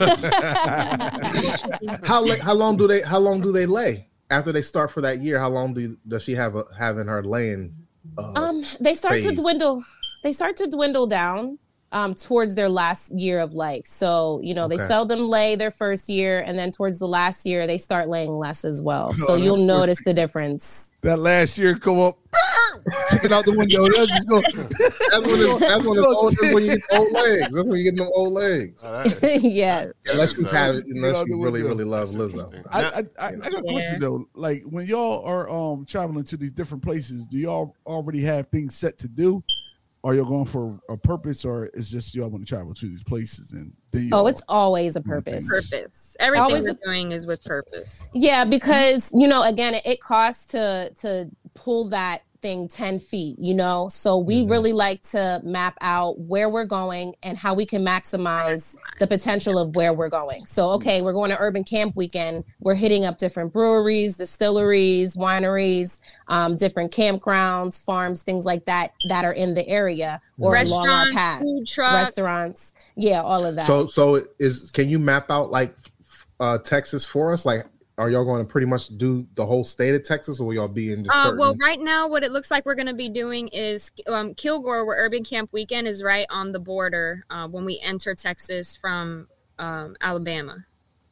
how how long do they how long do they lay after they start for that year? How long do does she have a, having her laying? Uh, Um, they start to dwindle. They start to dwindle down um, towards their last year of life. So you know they Okay. seldom lay their first year, and then towards the last year they start laying less as well. So Oh, you'll that's- notice the difference. that last year come up, chicken out the window. That's just go. that's when it's that's when it's old. That's when you get old legs. That's when you get them old legs. All right. yeah. Unless you have, unless you really really love That's Lizzo. I, I, I, I got a question though. Like when y'all are um traveling to these different places, do y'all already have things set to do? Are y'all going for a purpose, or is just y'all want to travel to these places and then? Oh, it's always a purpose. Purpose. Everything Always we're a- doing is with purpose. Yeah, because you know, again, it, it costs to to pull that thing 10 feet, you know? So we mm-hmm. really like to map out where we're going and how we can maximize the potential of where we're going. So, okay, we're going to urban camp weekend. We're hitting up different breweries, distilleries, wineries, um, different campgrounds, farms, things like that that are in the area or along our path. food trucks. Restaurants. Yeah, all of that. So so is can you map out like uh Texas for us? Like, are y'all going to pretty much do the whole state of Texas, or will y'all be in just Uh, certain? well, right now, what it looks like we're going to be doing is um, Kilgore, where Urban Camp Weekend is right on the border uh, when we enter Texas from um, Alabama.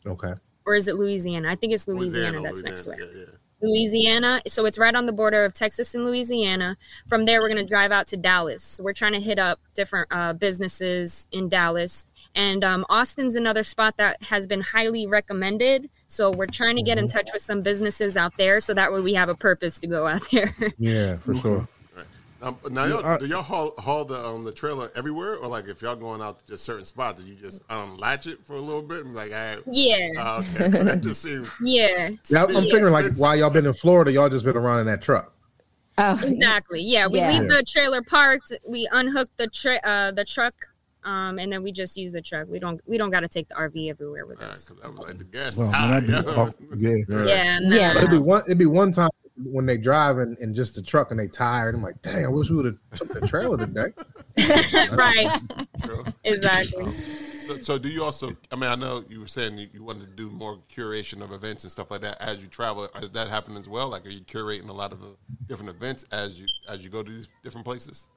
okay. Or is it Louisiana? I think it's Louisiana, that's next to it. Yeah, yeah. Louisiana. So it's right on the border of Texas and Louisiana. From there, we're going to drive out to Dallas. So we're trying to hit up different uh, businesses in Dallas. And um, Austin's another spot that has been highly recommended. So we're trying to get in touch with some businesses out there so that way we have a purpose to go out there. Yeah, for sure. Um, now, y'all, I- do y'all haul, haul the um, the trailer everywhere, or like if y'all going out to just certain spots, do you just um, latch it for a little bit and be like, all right, yeah. uh, okay, that just seems Yeah. Yeah, I'm Yeah. figuring like while y'all been in Florida, y'all just been around in that truck. Oh, Exactly. Yeah. We Yeah. leave the trailer parked. We unhook the tra- uh, the truck. Um, and then we just use the truck. We don't we don't got to take the RV everywhere with us. because I was like the gas Well, is man, high. be- yeah. Yeah. Yeah. no, It'd be one. It'd be one time when they drive in, in just the truck and they tired. I'm like, dang, I wish we would have took the trailer today. right. True. Exactly. So, so do you also? I mean, I know you were saying you, you wanted to do more curation of events and stuff like that as you travel. Is that happening as well? Like, are you curating a lot of uh, different events as you as you go to these different places?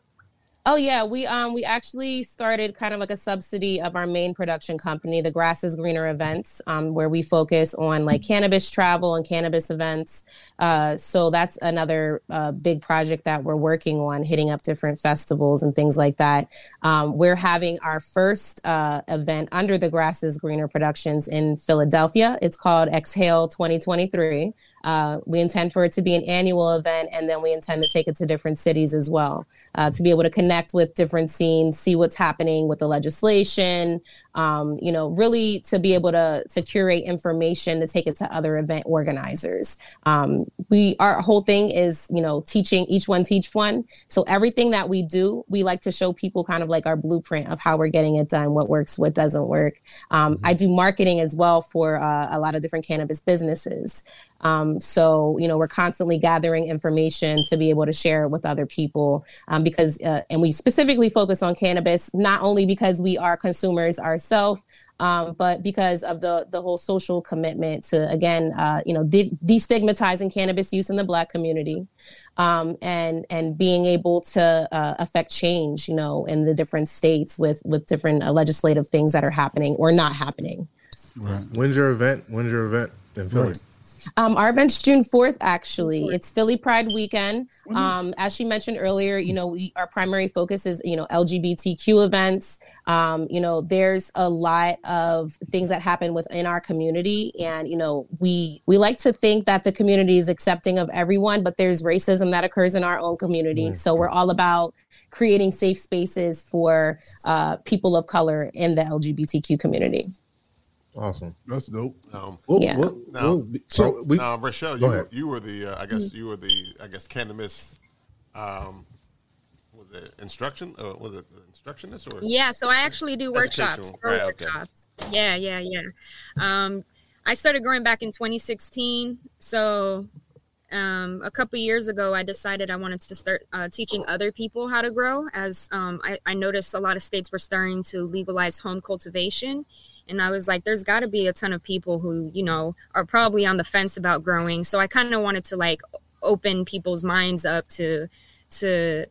Oh yeah, we um we actually started kind of like a subsidy of our main production company, the Grass is Greener Events, um, where we focus on like cannabis travel and cannabis events. Uh, so that's another uh, big project that we're working on, hitting up different festivals and things like that. Um, we're having our first uh, event under the Grass is Greener Productions in Philadelphia. It's called Exhale 2023. Uh, we intend for it to be an annual event, and then we intend to take it to different cities as well uh, to be able to connect with different scenes, see what's happening with the legislation. Um, you know, really to be able to to curate information to take it to other event organizers. Um, we our whole thing is you know teaching each one teach one. So everything that we do, we like to show people kind of like our blueprint of how we're getting it done, what works, what doesn't work. Um, I do marketing as well for uh, a lot of different cannabis businesses. Um, so, you know, we're constantly gathering information to be able to share it with other people um, because, uh, and we specifically focus on cannabis, not only because we are consumers ourselves, um, but because of the the whole social commitment to again, uh, you know, de- destigmatizing cannabis use in the Black community, um, and and being able to uh, affect change, you know, in the different states with with different uh, legislative things that are happening or not happening. When's your event? When's your event in Philly? Right. Um, our event's June 4th, actually. It's Philly Pride weekend. Um, as she mentioned earlier, you know, we, our primary focus is, you know, LGBTQ events. Um, you know, there's a lot of things that happen within our community. And, you know, we we like to think that the community is accepting of everyone, but there's racism that occurs in our own community. So we're all about creating safe spaces for uh, people of color in the LGBTQ community. Awesome. That's dope. Um, We'll, Yeah. we'll, Now- we'll so we, now, Rachele, you, ahead. you were the, uh, I guess you were the, I guess, cannabis, um, was it instruction? Uh, was it instructionist or? Yeah, so I actually do workshops, Educational, grow right, okay. workshops. Yeah, yeah, yeah. Um, I started growing back in 2016. So um, a couple years ago, I decided I wanted to start uh, teaching other people how to grow, as um, I, I noticed a lot of states were starting to legalize home cultivation. And I was like, there's got to be a ton of people who, you know, are probably on the fence about growing. So I kind of wanted to like open people's minds up to, to,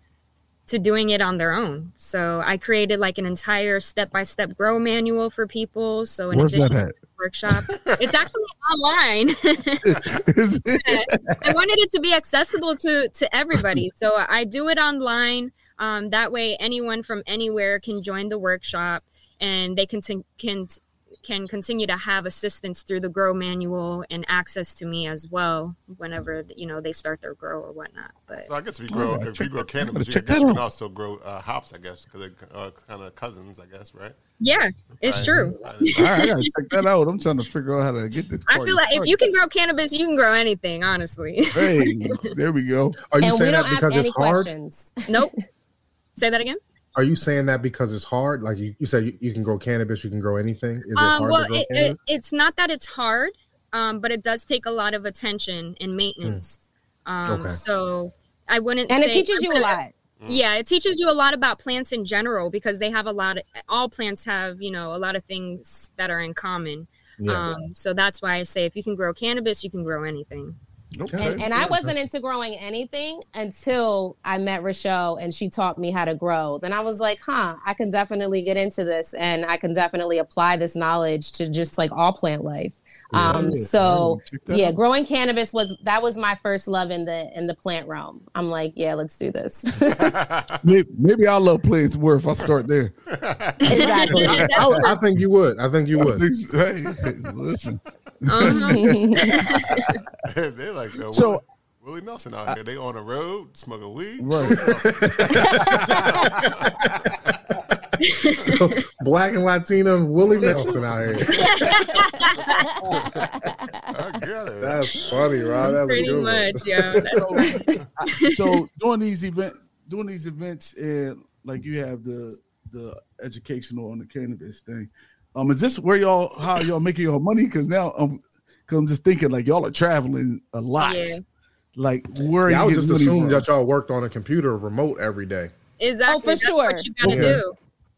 to doing it on their own. So I created like an entire step-by-step grow manual for people. So in Where's addition to the workshop, it's actually online. I wanted it to be accessible to to everybody. So I do it online. Um, that way, anyone from anywhere can join the workshop, and they can t- can can continue to have assistance through the grow manual and access to me as well whenever you know they start their grow or whatnot. But So I guess if you grow, yeah, if you grow cannabis, you, guess you can also grow uh, hops, I guess, because they're uh, kind of cousins, I guess, right? yeah, it's Right. true. Right. All right, I gotta check that out. I'm trying to figure out how to get this. I feel like if you can grow cannabis, you can grow anything. Honestly. Hey, there we go. are you and we saying don't that ask because any it's hard? questions. nope. Say that again. Are you saying that because it's hard? Like you, you said, you, you can grow cannabis, you can grow anything. Is it um, hard well, to grow it, cannabis? it, it's not that it's hard, um, but it does take a lot of attention and maintenance. Um, Okay. So I wouldn't. And it teaches you a lot. Yeah, it teaches you a lot about plants in general because they have a lot of all plants have you know a lot of things that are in common. yeah. Um, so that's why I say if you can grow cannabis, you can grow anything. Okay. And, and I wasn't into growing anything until I met Rachele and she taught me how to grow. Then I was like, huh, I can definitely get into this and I can definitely apply this knowledge to just like all plant life. Um, Yeah, so check yeah, out. growing cannabis was that was my first love in the in the plant realm. I'm like, yeah, let's do this. Maybe, maybe I'll love plants more if I start there. exactly. I, I think you would. I think you would. Hey, listen. Uh-huh. they're like uh, So- Willie, Willie Nelson out here. They on the road smoking weed. Right. Black and Latino Willie Nelson out here. I get it. That's funny, Rob. That's a Pretty good one. much, yeah. That's- so doing these events, doing these events, and like you have the the educational on the cannabis thing. Um, is this where y'all how y'all making your money? Because now, um, because I'm just thinking like y'all are traveling a lot. Yeah. Like where? Yeah, I are was you just getting money assuming from? that y'all worked on a computer remote every day. exactly. Oh, for That's sure. What you gotta Okay. do.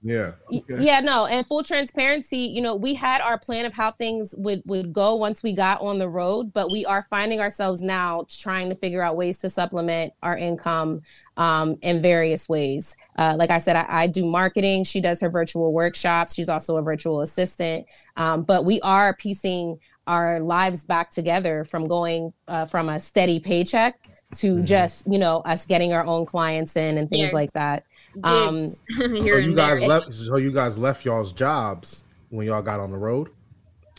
Yeah. Okay. Yeah, no, and full transparency, you know, we had our plan of how things would would go once we got on the road, but we are finding ourselves now trying to figure out ways to supplement our income um, in various ways. Uh, like I said, I, I do marketing. She does her virtual workshops. She's also a virtual assistant. Um, but we are piecing our lives back together from going uh, from a steady paycheck to just you know us getting our own clients in and things Yeah. like that. Um, So you guys there. left. So you guys left y'all's jobs when y'all got on the road.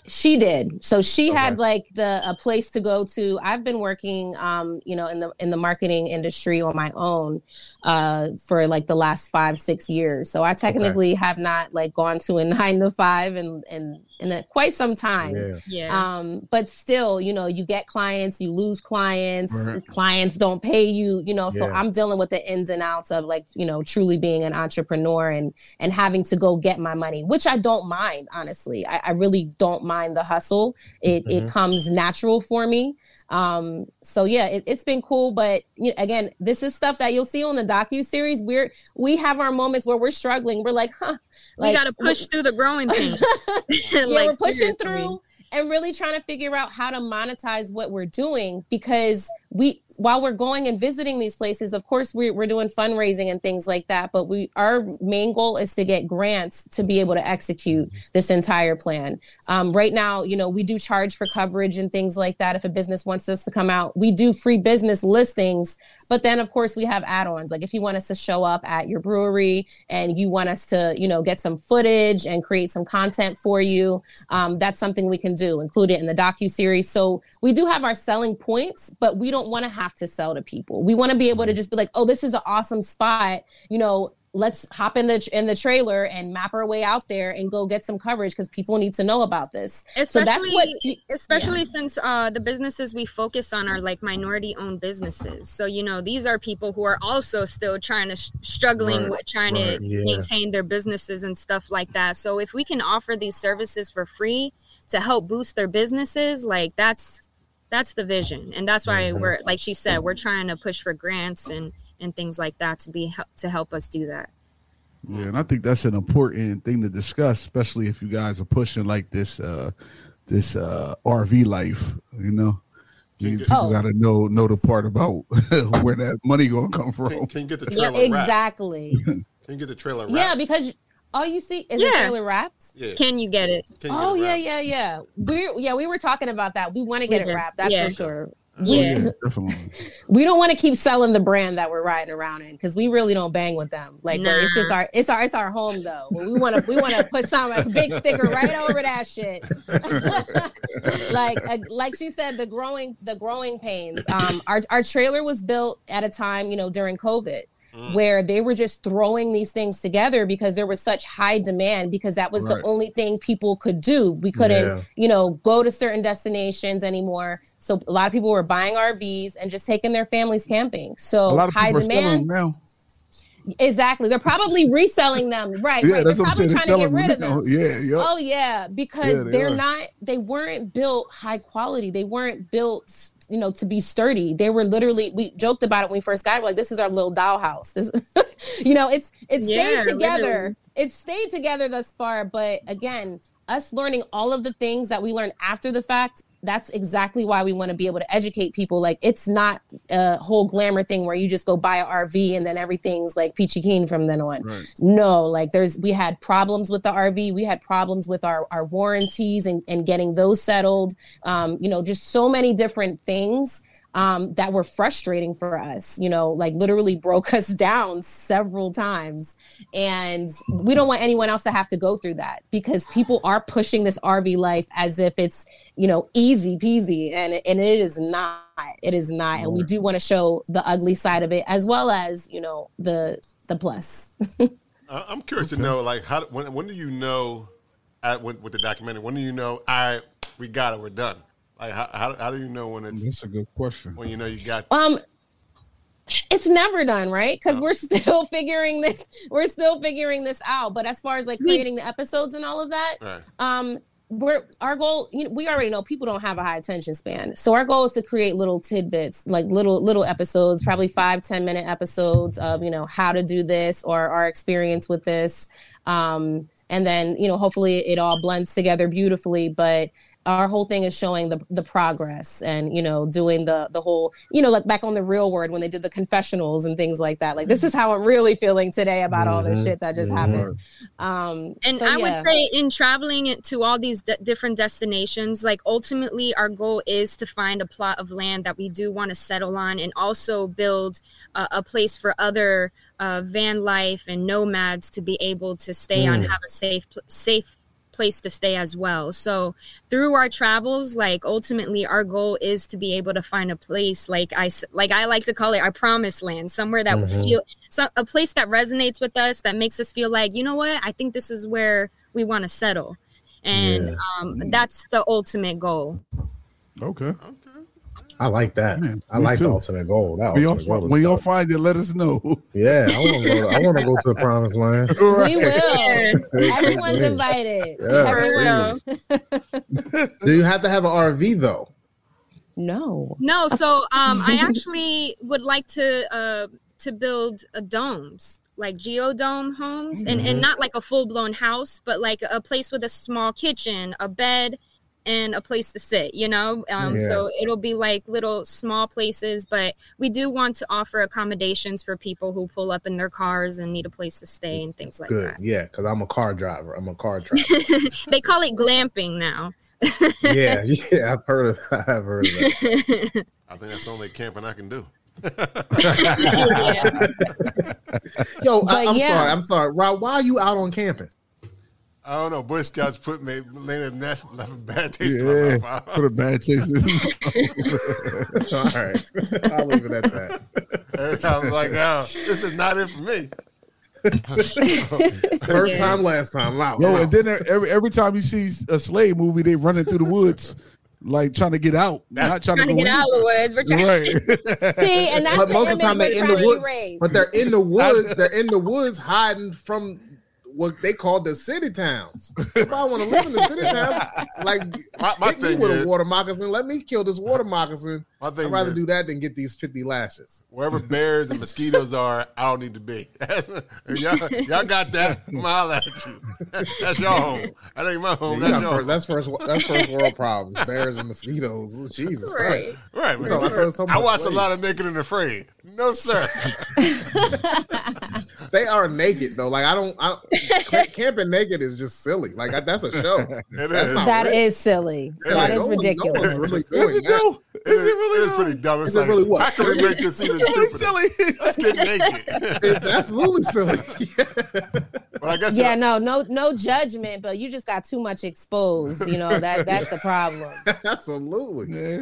She did. So she Okay. had like the a place to go to. I've been working um, you know, in the in the marketing industry on my own uh for like the last 5 6 years. So I technically have not like gone to a 9 to 5 and and in a, quite some time. Yeah. Yeah. Um but still, you know, you get clients, you lose clients, Right. clients don't pay you, you know. So I'm dealing with the ins and outs of like, you know, truly being an entrepreneur and and having to go get my money, which I don't mind, honestly. I, I really don't mind the hustle. It it Mhm. comes natural for me. Um, so yeah, it, it's been cool. But you know, again, this is stuff that you'll see on the docu series. We're we have our moments where we're struggling. We're like, huh, we got to push through the growing pains. yeah, Like, we're pushing seriously. through and really trying to figure out how to monetize what we're doing because we while we're going and visiting these places of course we're, we're doing fundraising and things like that but we our main goal is to get grants to be able to execute this entire plan. Um, right now you know we do charge for coverage and things like that if a business wants us to come out. We do free business listings but then of course we have add-ons. Like if you want us to show up at your brewery and you want us to you know get some footage and create some content for you um, that's something we can do include it in the docu series so we do have our selling points but we don't want to have to sell to people. We want to be able to just be like oh this is an awesome spot. You know let's hop in the in the trailer and map our way out there and go get some coverage because people need to know about this. So that's what especially since uh, the businesses we focus on are like minority owned businesses. So you know these are people who are also still trying to sh- struggling Right, with trying right, to yeah. maintain their businesses and stuff like that. So if we can offer these services for free to help boost their businesses, like that's that's the vision, and that's why Mhm. we're like she said, we're trying to push for grants and and things like that to be hel- to help us do that. Yeah, and I think that's an important thing to discuss, especially if you guys are pushing like this uh this uh RV life, you know. You You get- people Oh. gotta know know the part about where that money gonna come from. can you get the trailer wrapped? exactly Can you get the trailer wrapped? yeah because all you see is Yeah. the trailer wrapped Yeah. Can you get it? Can you get Oh it yeah, yeah, yeah. We yeah, we were talking about that. We want to get We it wrapped. That's Yeah. for sure. Oh, We, Yeah. definitely. we don't want to keep selling the brand that we're riding around in because we really don't bang with them. Like but it's just our it's our it's our home though. But we want to we want to put some a big sticker right over that shit. like uh, like she said, the growing the growing pains. Um, our our trailer was built at a time you know during COVID. Mm. Where they were just throwing these things together because there was such high demand because that was Right. the only thing people could do. We couldn't Yeah. you know, go to certain destinations anymore. So a lot of people were buying RVs and just taking their families camping. So high demand. now. Exactly. They're probably reselling them. Right. Yeah, right. that's They're what I'm probably trying to get rid of them. Yeah, yeah. Oh yeah, because Yeah, they are. not they weren't built high quality. They weren't built, you know, to be sturdy. They were literally we joked about it when we first got it. Like this is our little dollhouse. This you know, it's it Yeah, stayed together. literally. It stayed together thus far, but again, us learning all of the things that we learned after the fact, that's exactly why we want to be able to educate people. Like it's not a whole glamour thing where you just go buy an RV and then everything's like peachy keen from then on Right. no like there's we had problems with the rv we had problems with our our warranties and, and getting those settled um you know just so many different things um that were frustrating for us you know like literally broke us down several times. And we don't want anyone else to have to go through that because people are pushing this rv life as if it's you know easy peasy. And and it is not it is not. And we do want to show the ugly side of it as well as you know the the plus. I- I'm curious to know, like, how when when do you know, at, when, with the documentary, when do you know, I we got it, we're done? Like, how, how, how do you know when it's That's a good question. when you know you got? Um, it's never done, right? Because we're still figuring this. We're still figuring this out. But as far as like creating the episodes and all of that, Right. um, we're our goal. You know, we already know people don't have a high attention span, so our goal is to create little tidbits, like little little episodes, probably five ten minute episodes of you know how to do this or our experience with this. Um, and then you know hopefully it all blends together beautifully but our whole thing is showing the the progress and you know doing the the whole you know like back on the Real World when they did the confessionals and things like that like this is how i'm really feeling today about all this Mhm. shit that just Mhm. happened um And so, I yeah. would say, in traveling it to all these d- different destinations, like ultimately, our goal is to find a plot of land that we do want to settle on, and also build uh, a place for other uh, van life and nomads to be able to stay on, Mm. have a safe, pl- safe place to stay as well. So through our travels, like ultimately our goal is to be able to find a place like I like I like to call it our promised land, somewhere that will Mhm. feel so, a place that resonates with us, that makes us feel like, you know what, I think this is where we want to settle. And Yeah. um, that's the ultimate goal. Okay. I like that. Man, I me like the ultimate goal. That When y'all, goal when y'all find it, let us know. yeah, I want to go. To, I want to go to the promised land. We Yeah. will. Everyone's invited. Yeah, Everyone. Do you have to have an RV though? No. No, so um, I actually would like to uh, to build a domes, like geodome homes, and, and not like a full blown house, but like a place with a small kitchen, a bed, and a place to sit. You know, um, Yeah. so it'll be like little small places, but we do want to offer accommodations for people who pull up in their cars and need a place to stay and things like Good. that. Yeah, because I'm a car driver. I'm a car driver. They call it glamping now. yeah, yeah. I've heard of. that. I've heard of that. I think that's the only camping I can do. Yo, I, But I'm yeah. sorry. I'm sorry. Rob, why are you out on camping? I don't know. Boy Scouts put me later than that left a bad taste in yeah. my mouth. Put a bad taste in All right, I'll leave it at that. I was like, oh, this is not it for me. First time, last time. Wow. Yo, wow. and then every every time you see a slave movie, they running through the woods, like trying to get out, not trying, Trying to go get in. out of the woods. We're trying Right. See, and that's But the most of the time they we're in the trying to wood, erase. but they're in the woods. They're in the woods hiding from what they call the city towns. If I want to live in the city towns, like My- my hit me with is- a water moccasin. Let me kill this water moccasin. My thing I'd rather is- do that than get these fifty lashes. Wherever bears and mosquitoes are, I don't need to be. y'all, y'all got that? I'm holler at you. That's your home. That ain't my home. Yeah, you your first, home. that's first. That's first world problems. Bears and mosquitoes. Jesus Right. Christ. Right, No, I thought it I about watched a lot of Naked and Afraid. No, sir. They are naked though. Like I don't. I, ca- camping naked is just silly. Like I, that's a show. It That's is. not That real. is silly. Yeah, That like, is No one- no ridiculous. one's really Is doing it that. though? It is, it is pretty dumb. It's Is it really what, how can we make this even It's really stupider? silly. Let's get naked. It's absolutely silly. but I guess Yeah, no, no, no judgment, but you just got too much exposed. You know that that's the problem. absolutely. Yeah.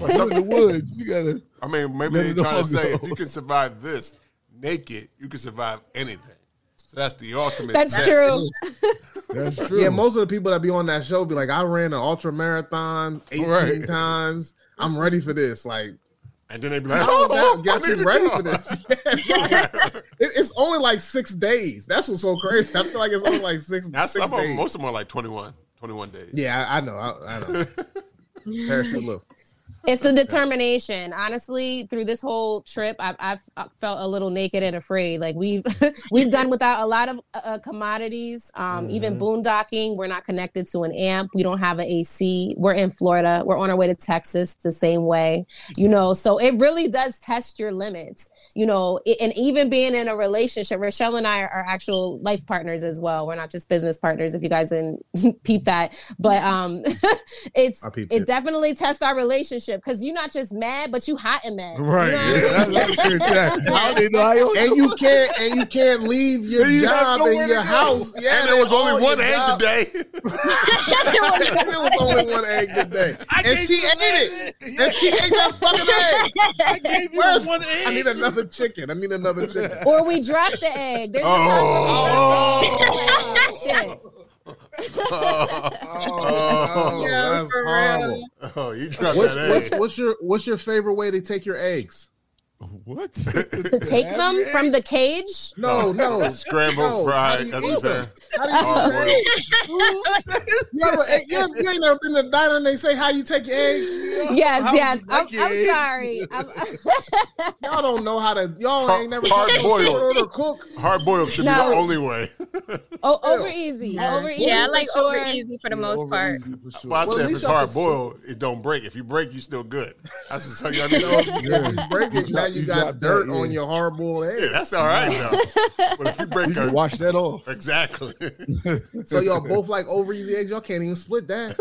But you in the woods, you gotta. I mean, maybe they're trying to say go. if you can survive this naked, you can survive anything. So that's the ultimate. That's test. true. That's true. Yeah, most of the people that be on that show be like, I ran an ultra marathon 18 Right. times. I'm ready for this. Like, And then they be like, how oh, does I get need you ready for this? It- it's only like six days. That's what's so crazy. I feel like it's only like six, That's six some of days. most of them are like 21, 21 days. yeah, I, I know. I, I know. Parachute Lou. It's the determination. Honestly, through this whole trip, I've, I've felt a little naked and afraid. Like we've we've done without a lot of uh, commodities. Um, Even boondocking, we're not connected to an amp. We don't have an AC. We're in Florida. We're on our way to Texas the same way. You know, so it really does test your limits. You know, i- and even being in a relationship, Rachele and I are, are actual life partners as well. We're not just business partners. If you guys didn't peep that, but um, it's I it it. definitely tests our relationship because you're not just mad, but you hot and mad. You Right. know Yeah, I mean? what I'm curious at. How they know I own- And you can't and you can't leave your You job nowhere and your house. Yeah, and there was only one egg job. today. there was only one egg today. And she ate it. And she ate that fucking egg. I gave you Where's- one I need another chicken. I need another chicken. Or we drop the egg. There's Oh. a time where we dropped the oh. egg. Oh, Shit. Oh, Yeah, that's for real. horrible. oh, you dropped What's, that what's, egg. what's your what's your favorite way to take your eggs? What? To take them from the cage. No, no. Scrambled, No, fried. how do you That's eat what them? How do you eat boiled. You, ever, eh, you, you ain't never been to the diner and they say how you take your eggs? Yes, How yes. I'm, I'm sorry. I'm, Y'all don't know how to. Y'all Hard- ain't never hard had no boiled. short order cook. Hard boiled should be the only way. oh, over easy. Over easy. yeah, I like sure. over easy for the Yeah, most part. for sure. Well, I Well, say if it's hard can boiled, it don't break. If you break, you still good. That's just how y'all You know, know. if you, if you break it, now you You got got dirt that, on your hard boiled Yeah, egg. that's all right though. But if you break You can a, wash that off. exactly. So y'all both like over easy eggs. Y'all can't even split that.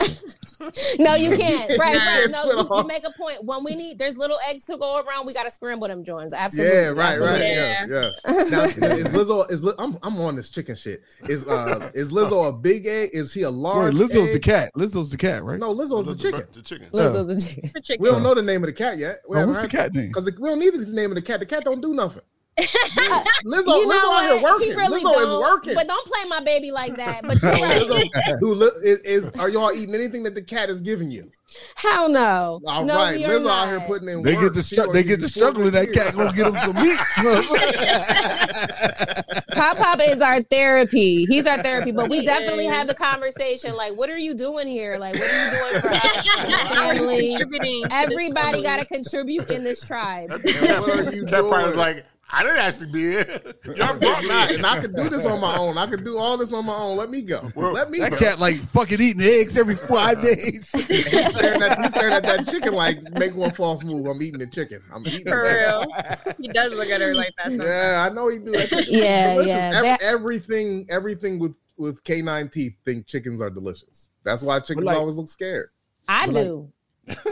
No, you can't. Right, You right. No, split you, you make a point. When we need, there's little eggs to go around. We got to scramble them joints. Absolutely. Yeah, right, Absolutely. right. Yeah. Yes, yes. Now, is Lizzo? Is Li- I'm I'm on this chicken shit. Is uh is Lizzo a big egg? Is she a Wait, large? Lizzo's the egg? cat. Lizzo's the cat, right? No, Lizzo's the chicken. The chicken. Lizzo's the chicken. The chicken. We don't know the name of the cat yet. Oh, what's the cat name? Because we don't need the name of the cat. The cat don't do nothing. Lizzo, You Lizzo know out here what? working. He really Lizzo don't. is working. But don't play my baby like that. But you're So right. Lizzo, do, Li- is, is are y'all eating anything that the cat is giving you? Hell no. All no, right, we are Lizzo not. out here putting in They work. get the She str- gonna they get you the struggle, and that cat gonna get them some meat. Pop Pop is our therapy. He's our therapy. But we definitely have the conversation. Like, what are you doing here? Like, what are you doing for us, family? Contributing to this Everybody got to contribute in this tribe. And what are you Cat probably was doing? like, I didn't actually be here. Y'all brought me and I could do this on my own. I could do all this on my own. Let me go. Well, Let me That go. cat like fucking eating eggs every five days. He's staring, at, he's staring at that chicken like, make one false move. I'm eating the chicken. I'm eating For that. real. He does look at her like that. sometimes. Yeah, I know he do. That chicken is Yeah, delicious. yeah, Every- that- everything, everything with with canine teeth think chickens are delicious. That's why chickens like- always look scared. I But like- do.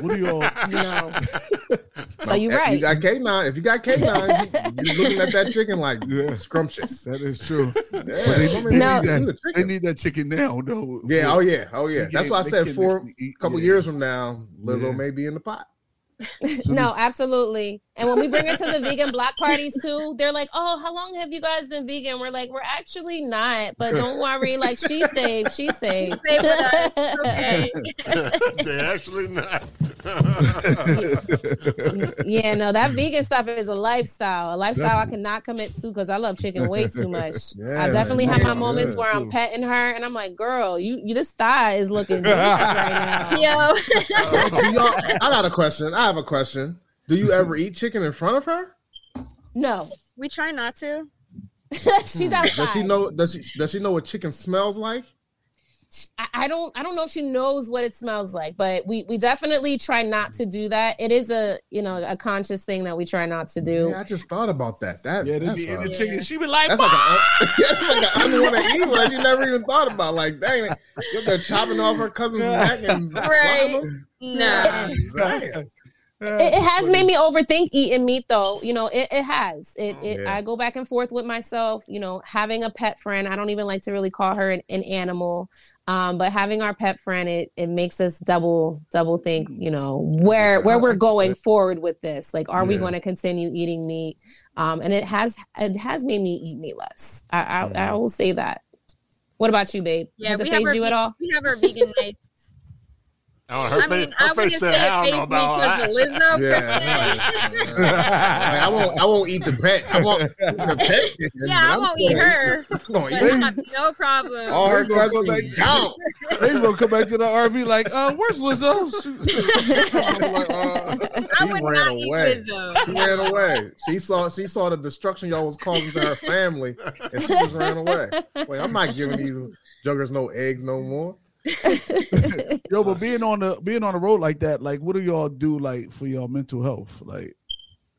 What do y'all? You know. So you're If right. You got canine. If you got canine, you, are looking at that chicken like Yeah. scrumptious. That is true. Yeah, they, they No. need that, they chicken. need that chicken now, though. Yeah, oh yeah, oh yeah. They That's can't- why I said can't for a couple yeah. years from now, Lizzo Yeah. may be in the pot. So no, this- absolutely. And when we bring it to the vegan block parties too, they're like, "Oh, how long have you guys been vegan?" We're like, "We're actually not, but don't worry. Like she's safe. She's safe." Stay with. Okay. they actually not. yeah, no, that vegan stuff is a lifestyle, a lifestyle I cannot commit to because I love chicken way too much. Yeah, I definitely have my yeah, moments yeah. where I'm petting her and I'm like, "Girl, you, you this thigh is looking delicious right now." Yo. Do I got a question. I have a question. Do you ever eat chicken in front of her? No, we try not to. she's outside. Does she know? Does she? Does she know what chicken smells like? I, I don't I don't know if she knows what it smells like, but we we definitely try not to do that. It is a you know a conscious thing that we try not to do. Yeah, I just thought about that. That yeah, they that's, be eating a, the chicken. She be like, that's like a yeah, that's like an unwanted evil that you never even thought about. Like, dang, they're chopping off her cousin's neck and Right. flying them? No. Damn. It, it has made me overthink eating meat, though. You know, it, it has. It, it Yeah. I go back and forth with myself. You know, having a pet friend. I don't even like to really call her an, an animal, um, but having our pet friend, it it makes us double double think. You know, where where we're going forward with this. Like, are we going to continue eating meat? Um, and it has it has made me eat meat less. I I, I will say that. What about you, babe? Yeah, has it we have phased our you at all? We have our vegan nights. Oh, her I mean, face, I her wouldn't face say said, I don't know about all that. of Lizzo. per Yeah, se. Like, I won't. I won't eat the pet. I won't the pet. chicken, Yeah, but I I'm won't eat her, I'm eat I no problem. all her They gonna go cousins. back- Down. they gonna come back to the RV like, uh, where's Lizzo? I'm like, uh, I she would ran not eat away. Lizzo. She ran away. She saw she saw the destruction y'all was causing to her family, and she just ran away. Like I'm not giving these juggers no eggs no more. Yo, but being on the being on the road like that, like, what do y'all do like for your mental health? Like,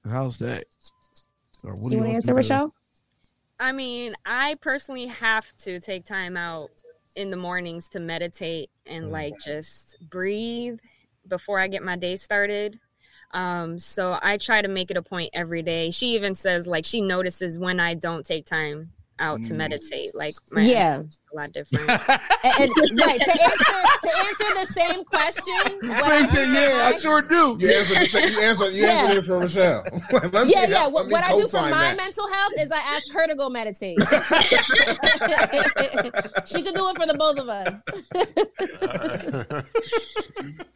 how's that? Or what do You want to answer, do to- Rachele? I mean, I personally have to take time out in the mornings to meditate and like just breathe before I get my day started. Um, so I try to make it a point every day. She even says like she notices when I don't take time out to Mm. meditate. Like my Yeah. a lot different. And, and- right to answer to answer the same question. what I Ray said, yeah, I sure do. You answered. The, same- you answered. You Yeah. answered it for Michelle. Let me- yeah, yeah. let What, what I do for my that. mental health is I ask her to go meditate. she can do it for the both of us.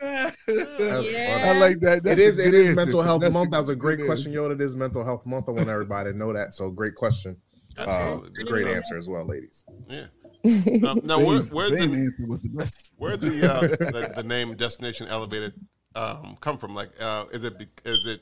Yeah. I like that. It That's is. a It good is answer. mental health month. That was a great question, answer. yo. It is mental health month. I want everybody to know that. So great question. Uh, Absolutely. great answer as well, ladies. Yeah. Um, now, where, Zane's- where's the answer was the best. where the, uh, the the name Destination Elevated um, come from? Like, uh, is it be, is it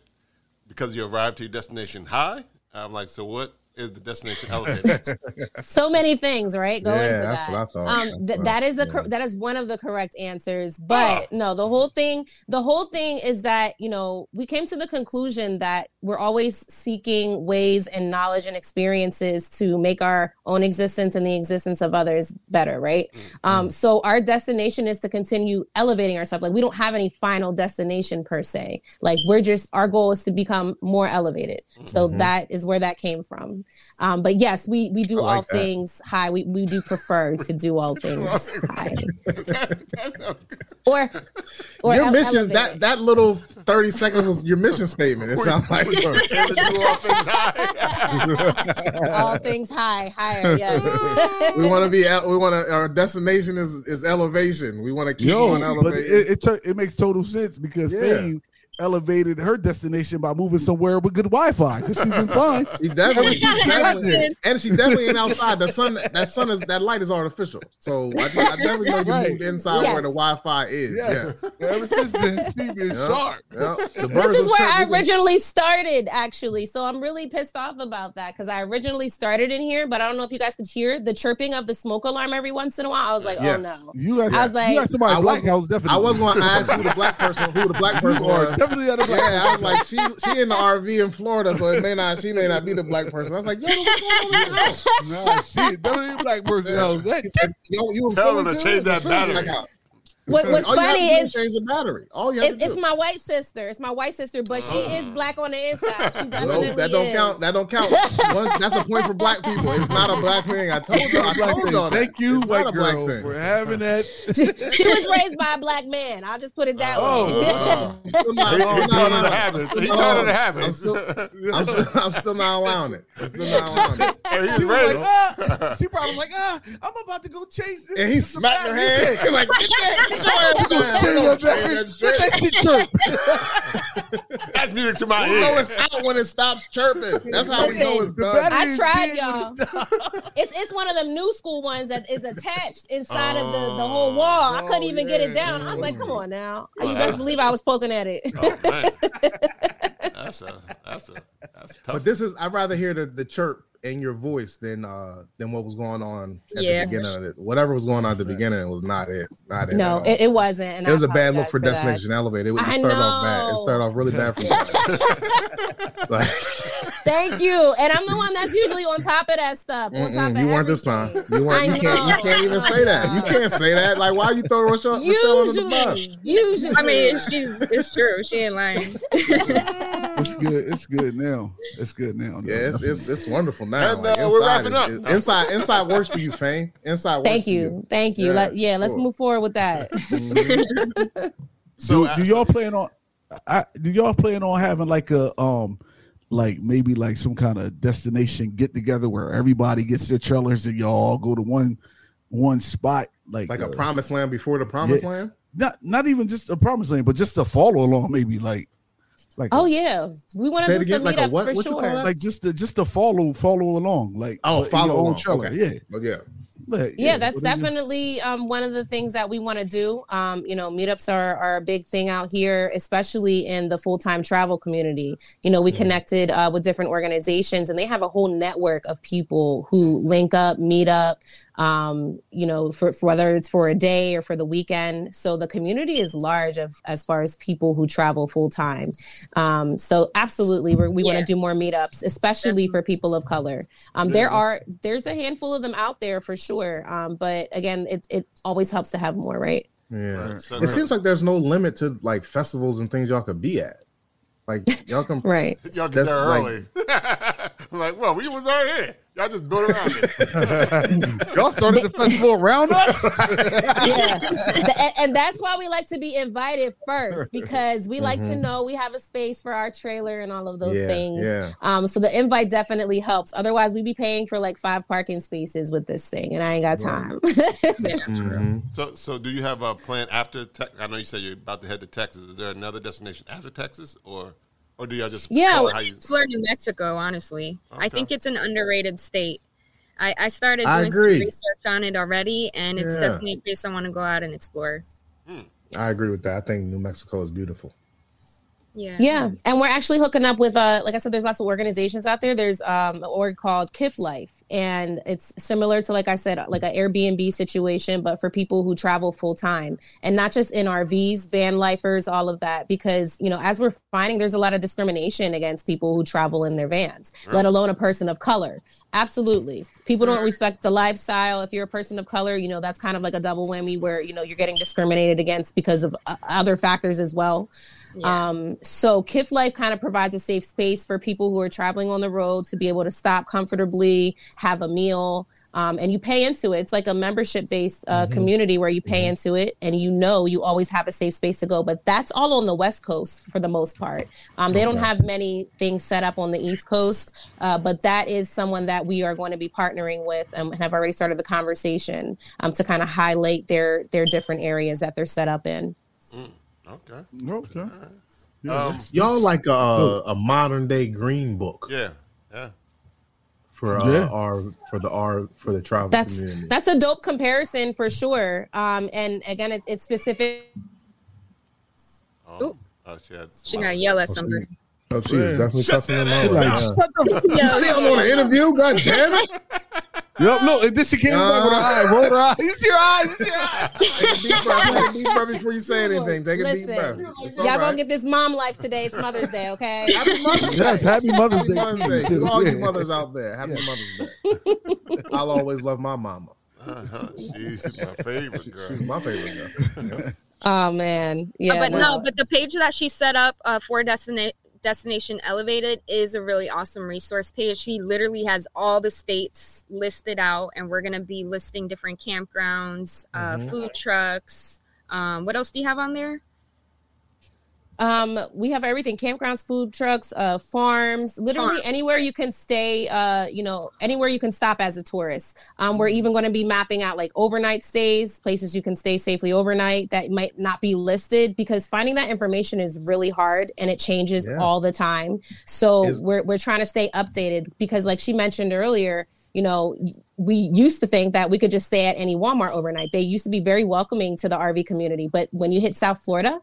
because you arrived to your destination high? I'm like, so what is the destination elevated? so many things, right? Go Yeah, into that's that. what I thought. Um, That's th- what that I- is the yeah. cor- that is one of the correct answers. But no, the whole thing, the whole thing is that you know we came to the conclusion that we're always seeking ways and knowledge and experiences to make our own existence and the existence of others better, right? Um, so our destination is to continue elevating ourselves. Like we don't have any final destination per se. Like we're just our goal is to become more elevated. So Mhm. that is where that came from. Um, but yes, we we do like all that. things high. We we do prefer to do all things high. Or or your ele- mission elevated. that that little 30 seconds was your mission statement. It sounds like Able to do all things high. all things high, higher. Yes. we want to be out we want to our destination is is elevation. We want to keep Yo, on but it, it, tur- it makes total sense because Yeah. Fame elevated her destination by moving somewhere with good Wi-Fi because she's been fine. She definitely, she definitely and she definitely ain't outside. The sun, that sun is that light is artificial. So I, I definitely know you Right. moved inside Yes. where the Wi-Fi is. Yes. Ever since then, she's been Yeah. sharp. Yeah. yeah. This is where I chirping. originally started, actually. So I'm really pissed off about that because I originally started in here, but I don't know if you guys could hear the chirping of the smoke alarm every once in a while. I was like, oh, Yes. oh no. You got, I was like- you got somebody I black was- house definitely. I was going to ask who the black person, who the black person You are was. definitely out of black. Yeah, I was like, she she in the RV in Florida, so it may not she may not be the black person. I was like, yo, what's going on in the house? Nah, shit, black person house. That- Yo, you in Tell Philly them to change that Philly battery. black house. What, what's All you have to funny is change the battery. All you have it's, to it's my white sister. It's my white sister, but she is black on the inside. She No, that don't is. count. That don't count. One, that's a point for black people. It's not a black thing. I told you. I told thing. y'all. that. Thank you, It's white a black girl, thing. for having that. she was raised by a black man. I'll just put it that Oh, way. wow. I'm still not- He, I'm he not turned it allowing to it. habits. He I'm turned it to still- habits. I'm still, I'm still, I'm still not allowing it. I'm still not allowing it. Hey, he's She was ready. like, ah. She probably was like, ah, I'm about to go chase this. And he smacked her hand. He's like, get that, get your ass Change your down. battery. That Let shit. that shit chirp. That's music to my You know ear. it's out when it stops chirping. That's how we know it's The done. I tried, y'all. when it stops. It's it's one of them new school ones that is attached inside of the, the whole oh, wall. I oh, couldn't Oh, even get it yeah. down. I was like, come oh. on now. Oh, You that- best believe I was poking at it. Oh. That's a that's a that's tough. But this is I'd rather hear the, the chirp in your voice than uh than what was going on at Yeah. the beginning of it. Whatever was going on at the beginning was not it. Not it. no, it, it wasn't. And it was a a bad look for that. Destination Elevated. It, was- it started off bad. It started off really bad for you. like, Thank you. And I'm the one that's usually on top of that stuff. On top you weren't this time. You weren't. You can't. You can't even say that. You can't say that. Like, why are you throw Rachele, Rachele under the bus? Usually, usually. I mean, she's it's true. She ain't lying. It's good. It's good now. It's good now. Yeah, it's, it's it's wonderful now. And, Like, uh, we're wrapping up. is- inside inside works for you, Fame. Inside. Works Thank for you. Thank you. Yeah, Let, yeah, let's move forward with that. Mhm. So, do, do y'all plan on? I, do y'all plan on having like a um, like maybe like some kind of destination get together where everybody gets their trailers and y'all all go to one one spot, like like a uh, promised land before the promised yeah. land. not not even just a promised land, but just to follow along, maybe like like oh a- yeah, we want to it do some again, like a meetups what- for what you sure. like just to just to follow follow along, like Oh, follow your own along. trailer. Okay. Yeah, But yeah, Like, yeah, that's what you- definitely um, one of the things that we want to do. Um, you know, meetups are, are a big thing out here, especially in the full time travel community. You know, we connected uh, with different organizations, and they have a whole network of people who link up, meet up. Um, you know, for, for whether it's for a day or for the weekend. So the community is large of as far as people who travel full time. Um, so absolutely, we're, we want to do more meetups, especially for people of color. Um, there are there's a handful of them out there for sure. Um, but again, it it always helps to have more, right? yeah. Right. So- It seems like there's no limit to like festivals and things y'all could be at. Like y'all can. Right. Y'all get That's there like- early. I'm like, well, we was already here. Y'all just built around it. y'all started the festival around us. yeah. And, and that's why we like to be invited first because we like to Mhm. know we have a space for our trailer and all of those yeah, things. Yeah. Um, so the invite definitely helps. Otherwise, we'd be paying for like five parking spaces with this thing, and I ain't got time. Mhm. So, so do you have a plan after? Te- I know you said you're about to head to Texas. Is there another destination after Texas, or, or do y'all just Yeah, call it how you? Explore New Mexico, honestly. I think it's an underrated state. I, I started I doing some research on it already, and it's Yeah. definitely a place I want to go out and explore. I agree with that. I think New Mexico is beautiful. Yeah. Yeah, and we're actually hooking up with uh, like I said, there's lots of organizations out there. There's um, an org called KIF Life, and it's similar to like I said, like an Airbnb situation, but for people who travel full time, and not just in RVs, van lifers, all of that. Because you know, as we're finding, there's a lot of discrimination against people who travel in their vans, let alone a person of color. Absolutely, people don't respect the lifestyle. If you're a person of color, you know that's kind of like a double whammy where you know you're getting discriminated against because of uh, other factors as well. Um, so KIF Life kind of provides a safe space for people who are traveling on the road to be able to stop comfortably, have a meal, um, and you pay into it. It's like a membership based uh, community where you pay into it, and you know you always have a safe space to go. But that's all on the West Coast for the most part. Um, they don't have many things set up on the East Coast, uh, but that is someone that we are going to be partnering with and have already started the conversation um, to kind of highlight their their different areas that they're set up in. Okay. Okay. Um, Y'all like a, a modern day green book yeah. Yeah. for uh, Yeah. our for the our for the travel that's community. that's a dope comparison for sure um and again it, it's specific Oh, oh she had. She gonna yell at somebody. Oh, she was definitely cussing him out. Like, Yeah. shut the You see, I'm on an interview. God damn it! Yo, look, and then she came back with her eye, rolled her eye. It's your eyes, it's your eyes. Take a deep breath. Take a deep breath before you say anything. Take a deep breath. listen It's y'all all gonna get this mom life today it's mother's day okay Happy Mother's Day. Yes, happy Mother's Happy Day. Mother's to Day. too. To all you mothers out there, happy Mother's Day. I'll always love my mama. Uh-huh. She's my favorite girl. She's my favorite girl. Yeah. oh man yeah Uh, but well, no, but the page that she set up uh, for Destina- Destination Elevated is a really awesome resource page. She literally has all the states listed out, and we're gonna be listing different campgrounds, uh, Mhm. food trucks. Um, what else do you have on there? Um, we have everything: campgrounds, food trucks, uh, farms, literally Farm. anywhere you can stay. Uh, you know, anywhere you can stop as a tourist. Um, we're even going to be mapping out like overnight stays, places you can stay safely overnight that might not be listed because finding that information is really hard and it changes Yeah. all the time. So Is- we're we're trying to stay updated because, like she mentioned earlier, you know, we used to think that we could just stay at any Walmart overnight. They used to be very welcoming to the RV community, but when you hit South Florida,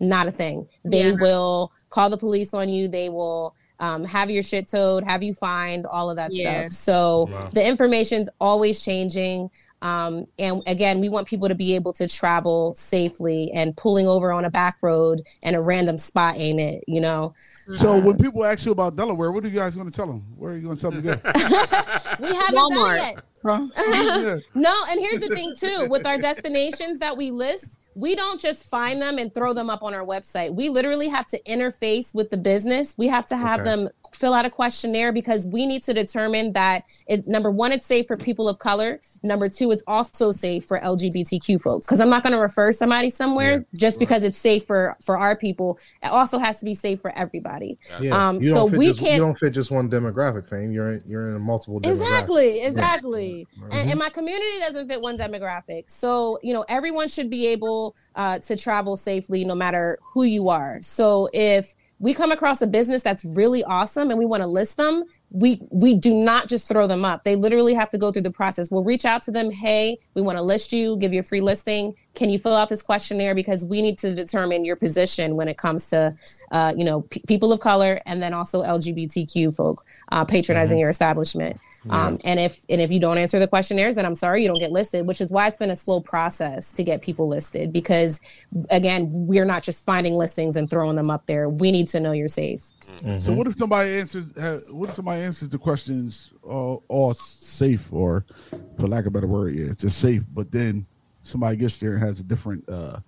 not a thing. They Yeah. will call the police on you. They will um, have your shit towed, have you fined, all of that Yeah. stuff. So Wow. the information's always changing. Um, and again, we want people to be able to travel safely and pulling over on a back road and a random spot ain't it, you know? So when people ask you about Delaware, what are you guys going to tell them? Where are you going to tell them to go? We haven't Walmart. done it yet. Huh? No, and here's the thing too, with our destinations that we list, we don't just find them and throw them up on our website. We literally have to interface with the business. We have to have Okay. them fill out a questionnaire because we need to determine that it, number one, it's safe for people of color. Number two, it's also safe for LGBTQ folks. Because I'm not going to refer somebody somewhere just because it's safe for for our people. It also has to be safe for everybody. Yeah. Um, so we just, can't- You don't fit just one demographic thing. You're in, you're in a multiple demographics. Exactly, exactly. And, and my community doesn't fit one demographic. So, you know, everyone should be able uh, to travel safely no matter who you are. So if we come across a business that's really awesome and we want to list them, we we do not just throw them up. They literally have to go through the process. We'll reach out to them, hey, we want to list you, give you a free listing. Can you fill out this questionnaire because we need to determine your position when it comes to, uh, you know, p- people of color and then also LGBTQ folk uh, patronizing your establishment. Um, and if and if you don't answer the questionnaires, then I'm sorry you don't get listed. Which is why it's been a slow process to get people listed because, again, we're not just finding listings and throwing them up there. We need to know you're safe. So what if somebody answers? What if somebody answers the questions all, all safe, or for lack of a better word, yeah, just safe. But then somebody gets there and has a different. uh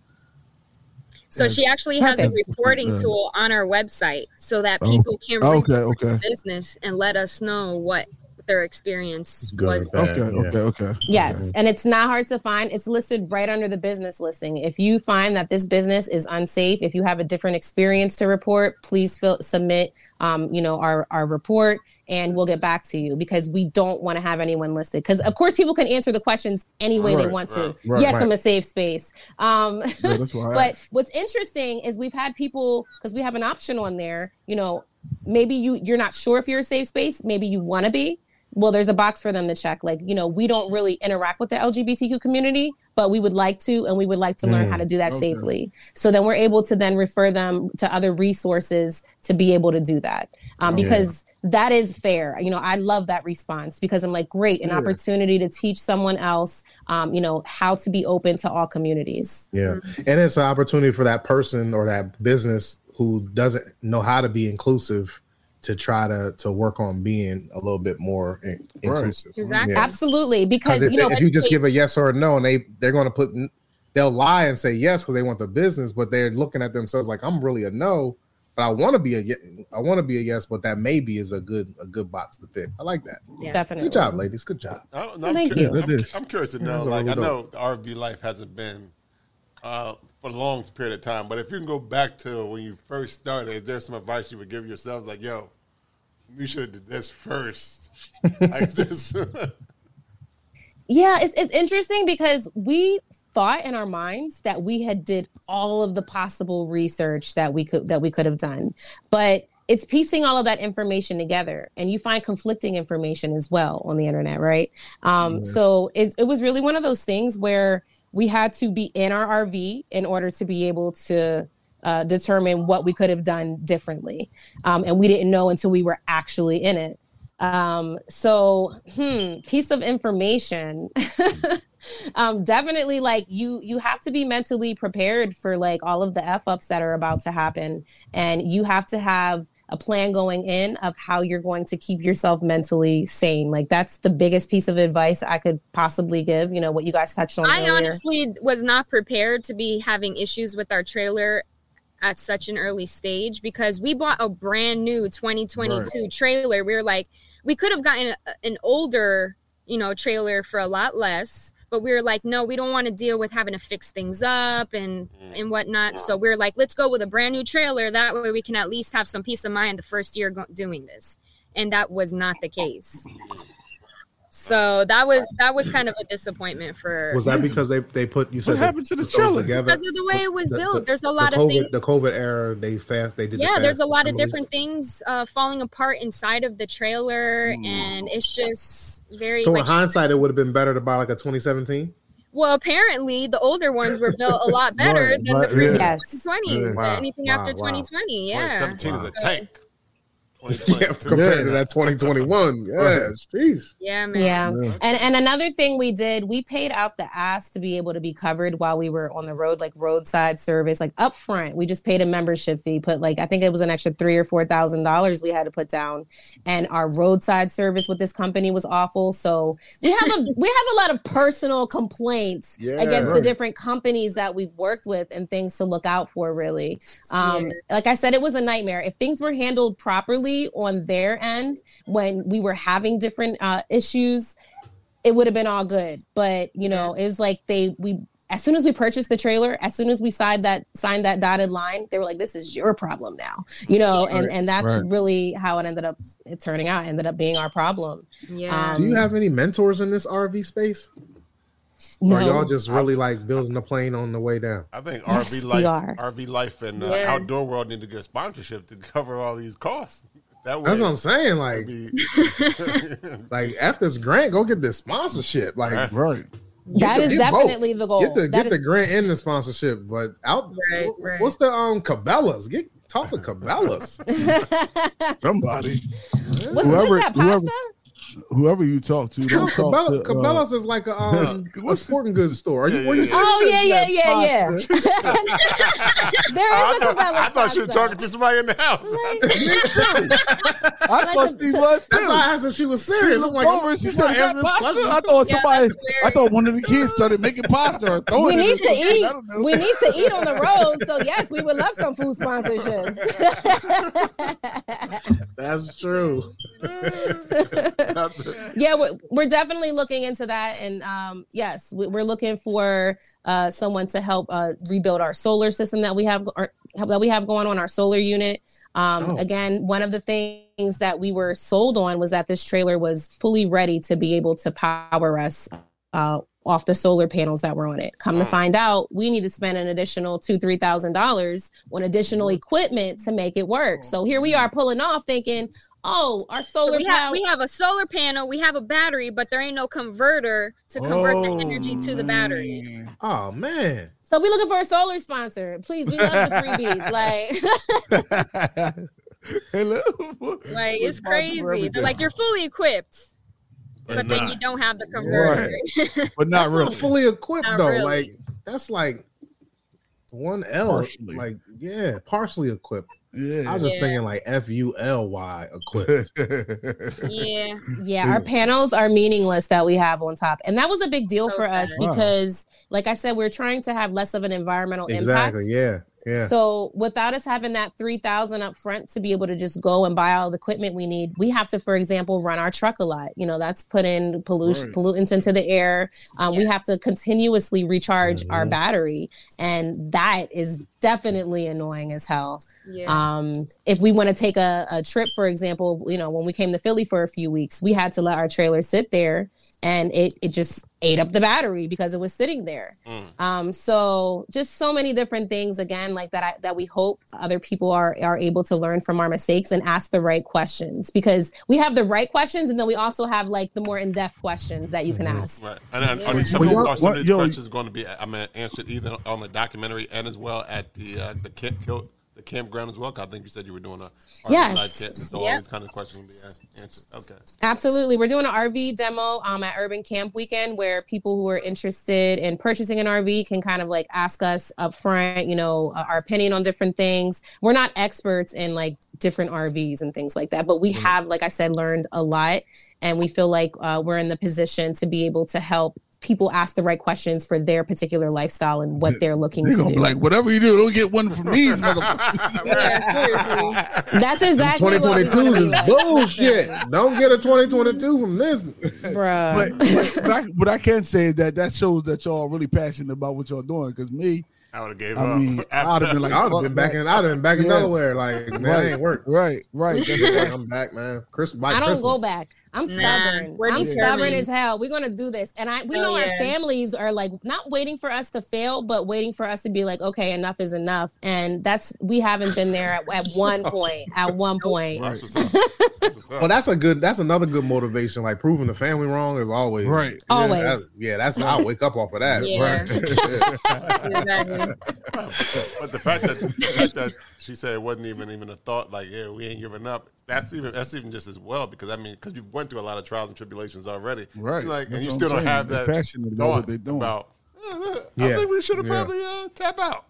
So Yeah. she actually has a reporting Yeah. tool on our website so that Oh, people can Okay, report okay, the business and let us know what their experience Good was. bad. okay, yeah. okay, okay. Yes, and it's not hard to find. It's listed right under the business listing. If you find that this business is unsafe, if you have a different experience to report, please fill, submit, um, you know, our our report, and we'll get back to you because we don't want to have anyone listed. Because of course, people can answer the questions any way they Right, want to. right, right, yes, right. I'm a safe space. Um, Yeah, but asked. what's interesting is we've had people because we have an option on there you know maybe you you're not sure if you're a safe space maybe you want to be well there's a box for them to check like you know we don't really interact with the lgbtq community but we would like to, and we would like to learn Mm, how to do that okay. safely. So then we're able to then refer them to other resources to be able to do that. Um, Yeah. because that is fair. You know, I love that response because I'm like, great, an Yeah. opportunity to teach someone else, um, you know, how to be open to all communities. Yeah. And it's an opportunity for that person or that business who doesn't know how to be inclusive to try to to work on being a little bit more in- inclusive. Exactly. Yeah. Absolutely, because Because if, you know, if you just give a yes or a no, and they they're going to put they'll lie and say yes because they want the business, but they're looking at themselves like I'm really a no, but I want to be a ye- I want to be a yes, but that maybe is a good a good box to pick. I like that. Yeah. definitely. Good job, ladies. Good job. I don't, I'm, Thank curious, you. I'm, I'm curious to know. That's Like, I really know the RV life hasn't been uh, for a long period of time, but if you can go back to when you first started, is there some advice you would give yourselves? Like, yo, you should have did this first. just, Yeah, it's it's interesting because we thought in our minds that we had did all of the possible research that we could that we could have done. But it's piecing all of that information together and you find conflicting information as well on the internet, right? Um, so it, it was really one of those things where we had to be in our RV in order to be able to uh, determine what we could have done differently. Um, and we didn't know until we were actually in it. Um, so, hmm, piece of information. um, definitely like you you have to be mentally prepared for like all of the F ups that are about to happen. And you have to have a plan going in of how you're going to keep yourself mentally sane. Like that's the biggest piece of advice I could possibly give. You know, what you guys touched on I earlier. honestly was not prepared to be having issues with our trailer at such an early stage because we bought a brand new 2022 trailer. We were like, we could have gotten a, an older, you know, trailer for a lot less, but we were like, no, we don't want to deal with having to fix things up and mm. and whatnot. So we are like, let's go with a brand new trailer. That way, we can at least have some peace of mind the first year go- doing this. And that was not the case. Mm. So that was that was kind of a disappointment for Was that because they they put you said What happened to the those trailer? together? because of the way it was The- built. the- there's a the lot of COVID, things. The COVID era, they fast. They did. the Yeah, there's a fast lot of different things uh, falling apart inside of the trailer, and it's just very. So like, in hindsight, it would have been better to buy like a 2017. well, apparently the older ones were built a lot better Right, than right, the previous Yes. 2020s. Yeah. Wow, Anything wow, after wow. 2020, yeah. 2017 is a So- tank. Yeah, compared Yeah. to that 2021. Yes, jeez. Yeah, man. Yeah. Yeah. And and another thing we did, we paid out the ass to be able to be covered while we were on the road, like roadside service, like upfront. We just paid a membership fee, put like I think it was an extra three or four thousand dollars we had to put down. And our roadside service with this company was awful. So we have a we have a lot of personal complaints Yeah. against the different companies that we've worked with and things to look out for really. Um Yeah. like I said, it was a nightmare. If things were handled properly on their end when we were having different uh, issues, it would have been all good. But you know, it was like they we as soon as we purchased the trailer, as soon as we signed that signed that dotted line, they were like, "This is your problem now," you know, and and that's Right. really how it ended up it turning out. Ended up being our problem. Yeah. Do you have any mentors in this RV space? No, Or y'all just really like building the plane on the way down? I think Yes, RV life. RV life, and uh, Yeah. outdoor world need to get sponsorship to cover all these costs. That way, That's what I'm saying. Like, be, like after this grant, go get this sponsorship. Like, Right. Right. that the- is get both. definitely the goal. get the That get is- the grant and the sponsorship. But out, Right, wh- right. what's the um Cabela's? Get talk to Cabela's. Somebody, what's, Whoever- what's that pasta? whoever you talk to, don't talk Cabela, to, uh, Cabela's is like a um a sporting goods store. Are you, Yeah, were you yeah. Oh yeah, yeah, yeah, yeah. pasta. there I thought, Cabela's I thought she was talking to somebody in the house. I Like thought a- she was That's why I asked if she was She serious. I'm looked like, over she said, got pasta?" question? I thought Yeah, somebody, I thought one of the kids started making pasta or throwing we it. need to eat. I don't know. We need to eat on the road. So yes, we would love some food sponsorships. That's true. yeah, we're, we're definitely looking into that, and um, yes, we- we're looking for uh, someone to help uh, rebuild our solar system that we have our, that we have going on our solar unit. Um, Oh. Again, one of the things that we were sold on was that this trailer was fully ready to be able to power us uh, off the solar panels that were on it. Come to find out, we need to spend an additional two, three thousand dollars on additional equipment to make it work. So here we are pulling off thinking, oh, our solar we have, we have a solar panel, we have a battery, but there ain't no converter to convert the energy to the battery. Oh, man. Oh man. so we looking for a solar sponsor. Please, we love the freebies. Like Hello. Like it's crazy. They're like you're fully equipped, but And then you don't have the converter. but not really. not fully equipped Not though. really. Like that's like one L. Partially. Like yeah, partially equipped. Yeah. I was just Yeah. thinking like F U L Y equipped. yeah, Yeah, our panels are meaningless that we have on top. And that was a big deal So for us sad. Wow. because, like I said, we're trying to have less of an environmental exactly. impact. Yeah. Yeah. So without us having that 3000 up front to be able to just go and buy all the equipment we need, we have to, for example, run our truck a lot. You know, that's putting pollution Right. pollutants into the air. Um, We have to continuously recharge our Mhm. battery. And that is definitely annoying as hell. yeah. Um, if we want to take a, a trip, for example, you know, when we came to Philly for a few weeks, we had to let our trailer sit there and it, it just ate up the battery because it was sitting there. Mm. Um, so just so many different things again, like that, I, that we hope other people are, are able to learn from our mistakes and ask the right questions because we have the right questions. And then we also have like the more in-depth questions that you can ask. Right. And, and are, these, Well, some, what- are some what- of these yo- questions going to be I mean, answered either on the documentary and as well at the uh, the camp the campground as well? I think you said you were doing a RV Yes. camp, so all these kind of questions will be answered. Okay. Absolutely. We're doing an RV demo um, at Urban Camp Weekend where people who are interested in purchasing an RV can kind of like ask us up front, you know, uh, our opinion on different things. We're not experts in like different RVs and things like that, but we have, like I said, learned a lot. And we feel like uh, we're in the position to be able to help people ask the right questions for their particular lifestyle and what they're looking They're to gonna do. be like, whatever you do, don't get one from these motherfuckers. yeah, seriously. That's exactly what we 2022 wanna is like. bullshit. Don't get a 2022 from this. Bruh. but, but, but I, what I can say is that that shows that y'all really passionate about what y'all doing. Because me, I would have gave I up. mean, I'd have been like, I'd have been back in. I'd have been back in Yes. Delaware. Like man, Right. it ain't work. right, right. That's right. I'm back, man. Chris, by I don't Christmas. go back. I'm stubborn. we're I'm stubborn as hell. We're gonna do this, and I we Oh, know our families are like not waiting for us to fail, but waiting for us to be like, okay, enough is enough. And that's we haven't been there at, at one point. At one point, That's what's up. That's. Well, that's a good. That's another good motivation. Like proving the family wrong is always Right. Yeah, Always. that- yeah, that's I wake up off of that. Yeah. Right. but the fact that the fact that she said it wasn't even even a thought, like yeah, we ain't giving up. That's even that's even just as well because I mean because you've went through a lot of trials and tribulations already, Right. Like and you still I'm don't saying. have They're that passionate about what they're doing. About "Eh, I Yeah. think we should have Yeah. probably uh, tap out.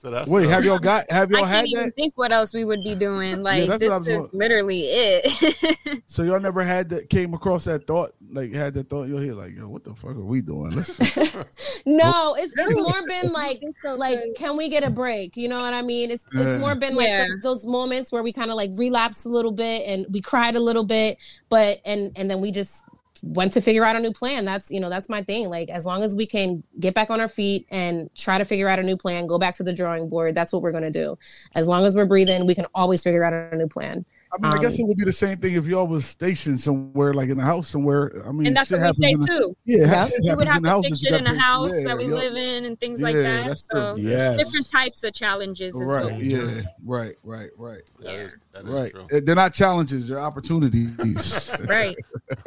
So that's Wait, have y'all got? Have y'all I had can't that? think what else we would be doing. Like that's this what I was is literally it. So y'all never had that? Came across that thought? Like had that thought in your head? Like, yo, what the fuck are we doing? Let's no, it's it's more been like so, like too. can we get a break? You know what I mean? It's it's more been like Yeah. th- those moments where we kind of like relapsed a little bit and we cried a little bit, but and and then we just went to figure out a new plan. That's you know that's my thing. Like as long as we can get back on our feet and try to figure out a new plan, go back to the drawing board. That's what we're gonna do. As long as we're breathing, we can always figure out a new plan. I mean, I guess Um, it would be the same thing if y'all was stationed somewhere, like in a house somewhere. I mean, and that's shit what we say happens in the- too. Yeah, Yeah. We would have to house fix that it in a house Yeah, that we yup. live in and things like that. So true. Yes. different types of challenges. Right. what Yeah. Right. Right. Right. that is, that is Right. true. Uh, They're not challenges. They're opportunities. Right.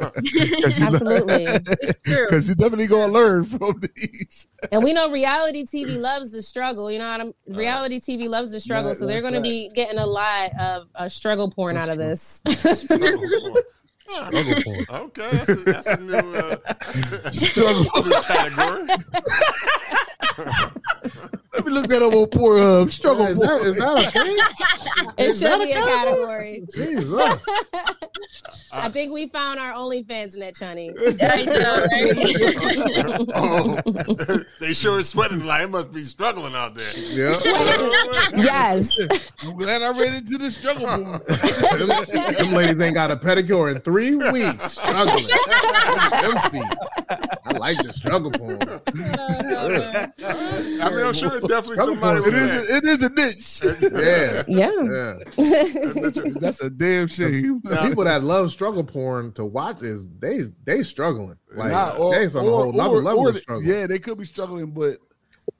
Absolutely. It's true. Because you're definitely gonna learn from these. and we know reality TV loves the struggle. You know what I'm reality TV loves the struggle, Right, so they're that's going to be getting a lot of uh, struggle porn out of this. Struggle porn. Struggle porn. Okay, that's a, that's a new, uh, Struggle. new category. Let me look that up on Pornhub. Struggle. Is that, that a thing? it Is should be a category. Jesus. I think we found our OnlyFans net, Chunny. I know, oh, they sure is sweating like it must be struggling out there. Yeah. yes. I'm glad I ran into the struggle porn. them, them ladies ain't got a pedicure in three weeks. Struggling. them feet. I like the struggle porn. I mean, I'm sure it's definitely Struggle somebody porn. It with is. that. It is a niche. Yeah. Yeah. Yeah. That's a damn shame. People that love struggle struggle porn to watch is they they struggling. Like Nah, or- they on a whole nother or- level or of they- struggle. Yeah, they could be struggling, but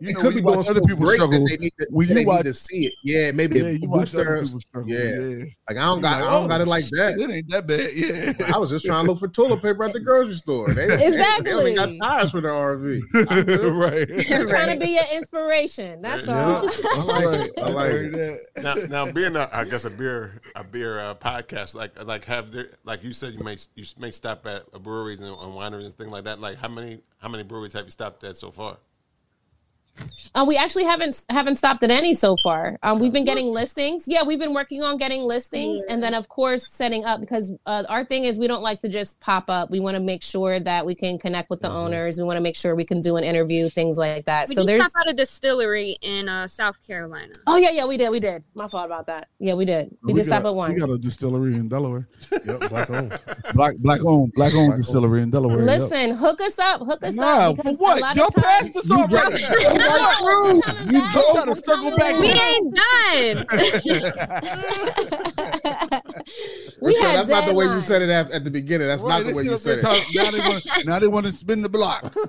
you it know, could we be watch doing other people great that struggle. They need to, When you they watch- need to see it. Yeah, maybe Yeah, you watch boosts other people struggle. yeah. Yeah, Like I don't You got like, I don't oh, got it like that. It ain't that bad. Yeah, I was just trying to look for toilet paper at the grocery store. They, they- Exactly. They, only got tires for the RV. Right. I'm trying to be an inspiration. That's Yeah. all. I like. I like that. now, now being a, I guess a beer a beer uh, podcast like like have there, like you said you may you may stop at breweries and, and wineries and things like that. Like how many how many breweries have you stopped at so far? Uh, we actually haven't haven't stopped at any so far. Um, we've been getting listings. Yeah, we've been working on getting listings, and then of course setting up because uh, our thing is we don't like to just pop up. We want to make sure that we can connect with the owners. We want to make sure we can do an interview, things like that. We so just there's. stopped at a distillery in uh, South Carolina. Oh yeah, yeah, we did, we did. My fault about that. Yeah, we did. We, did got, stop at one. We got a distillery in Delaware. Yep, black owned. Black black owned black owned Black distillery in Delaware. yep. Listen, hook us up, hook us Nah, up because what? a lot Y'all of times passed this You already. drop- You got through. You back. to circle back. We to- ain't done. we Rachel, had that's not the way you said it at, at the beginning. That's Right, not the way you up there said it. talking- now, they want, now they want to spin the block.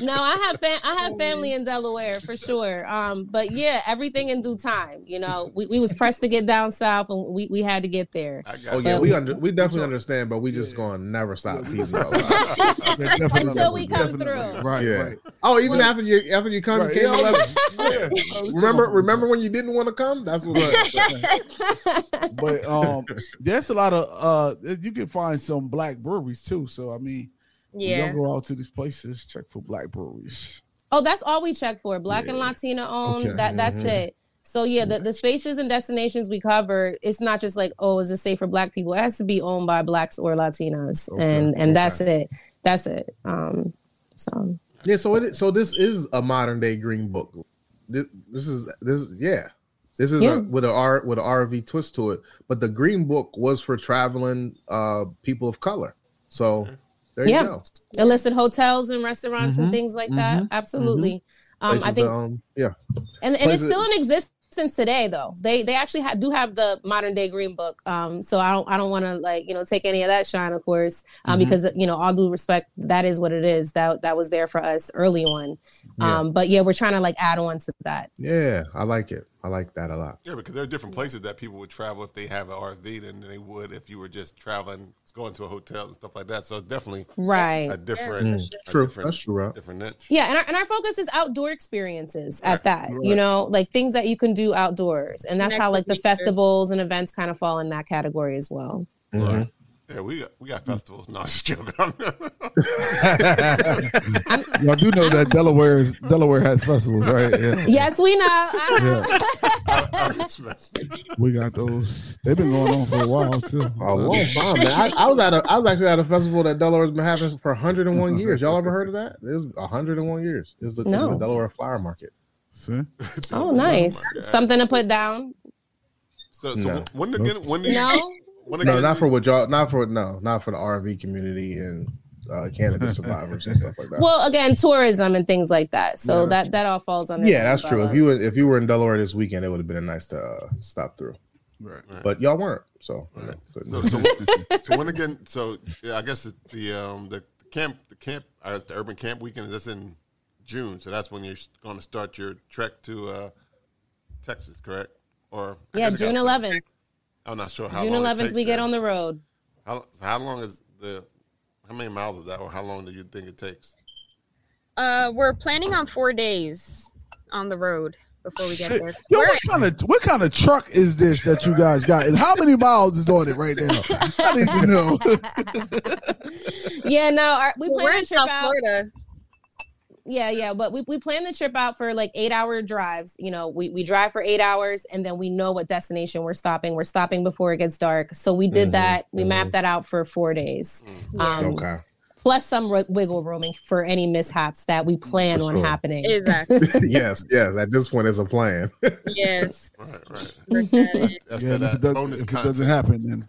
no, I have fam- I have family in Delaware for sure. Um, but yeah, everything in due time. You know, we, we was pressed to get down south, and we, we had to get there. I got Oh yeah, But- we under, we definitely understand, but we just gonna never stop teasing y'all. Yeah, definitely. Until we come Definitely. through. Right, Yeah. right. Oh, even Well- after you after you come, right. you came Yeah, eleven. yeah. Remember remember when you didn't want to come? That's what. But um, there's a lot of uh, you can find some black breweries too. So I mean, yeah. y'all go out to these places, check for black breweries. Oh, that's all we check for. Black and Yeah. Latina owned. Okay. That that's it. So yeah, the, the spaces and destinations we cover, it's not just like, oh, is it safe for black people? It has to be owned by blacks or Latinas. Okay, And and that's it. That's it. Um so yeah, so it is, so this is a modern day green book. This, this is this yeah. This is Yeah. a, with a R with an RV twist to it, but the green book was for traveling uh people of color. So there Yeah. you go. it listed hotels and restaurants Mhm, and things like that. mhm, Absolutely. Um I think to, um, yeah. and, and it's still in existence today though they they actually ha- do have the modern day green book um so i don't i don't want to like you know take any of that shine of course um Mhm. because you know all due respect that is what it is that that was there for us early on Yeah. um but yeah we're trying to like add on to that Yeah, I like it. I like that a lot. Yeah, because there are different places that people would travel if they have an RV than they would if you were just traveling, going to a hotel and stuff like that. So definitely right a different, Mm, a true. different- That's true, right? different niche. yeah and our, and our focus is outdoor experiences at Right. that you know like things that you can do outdoors and that's Connect how like the festivals and events kind of fall in that category as well Mhm. Yeah, we got, we got festivals. No, I'm just joking. Y'all do know that Delaware is Delaware has festivals, right? Yeah. yes we know I know. We got those. They've been going on for a while too. A long time, man. I, I was at a, I was actually at a festival that Delaware's been having for 101 years. Y'all ever heard of that? It was 101 years. It was the, No. the Delaware Flower Market. See? oh nice something to put down so, so No. when again? When do you? no When No, not for you- what y'all, not for no, not for the RV community and uh, cannabis survivors and stuff like that. Well, again, tourism and things like that. So Yeah, that that all falls under. yeah, the that's true. If you were, if you were in Delaware this weekend, it would have been nice to uh, stop through. Right. But y'all weren't, so. Right. So, so, so when again? So yeah, I guess it's the um the camp the camp uh, it's the urban camp weekend. That's in June. So that's when you're going to start your trek to uh, Texas, correct? Or I yeah, June 11th. I'm not sure how June long it 11th, takes we get there. on the road. How, how long is the? How many miles is that, or how long do you think it takes? Uh, we're planning on four days on the road before we get there. Yo, what kind of what kind of truck is this that you guys got, and how many miles is on it right now? I need to know. Yeah, no, our, we we're plan in the trip South out. Florida. Yeah, yeah, but we, we plan the trip out for like eight hour drives. You know, we, we drive for eight hours and then we know what destination we're stopping. We're stopping before it gets dark. So we did Mhm, that. We mhm. mapped that out for four days. Um, okay. Plus some wi- wiggle rooming for any mishaps that we plan For on happening. Exactly. yes, yes. At this point, it's a plan. yes. Right, right. Work. That's Yeah, the if, that it, does, bonus if it doesn't happen, then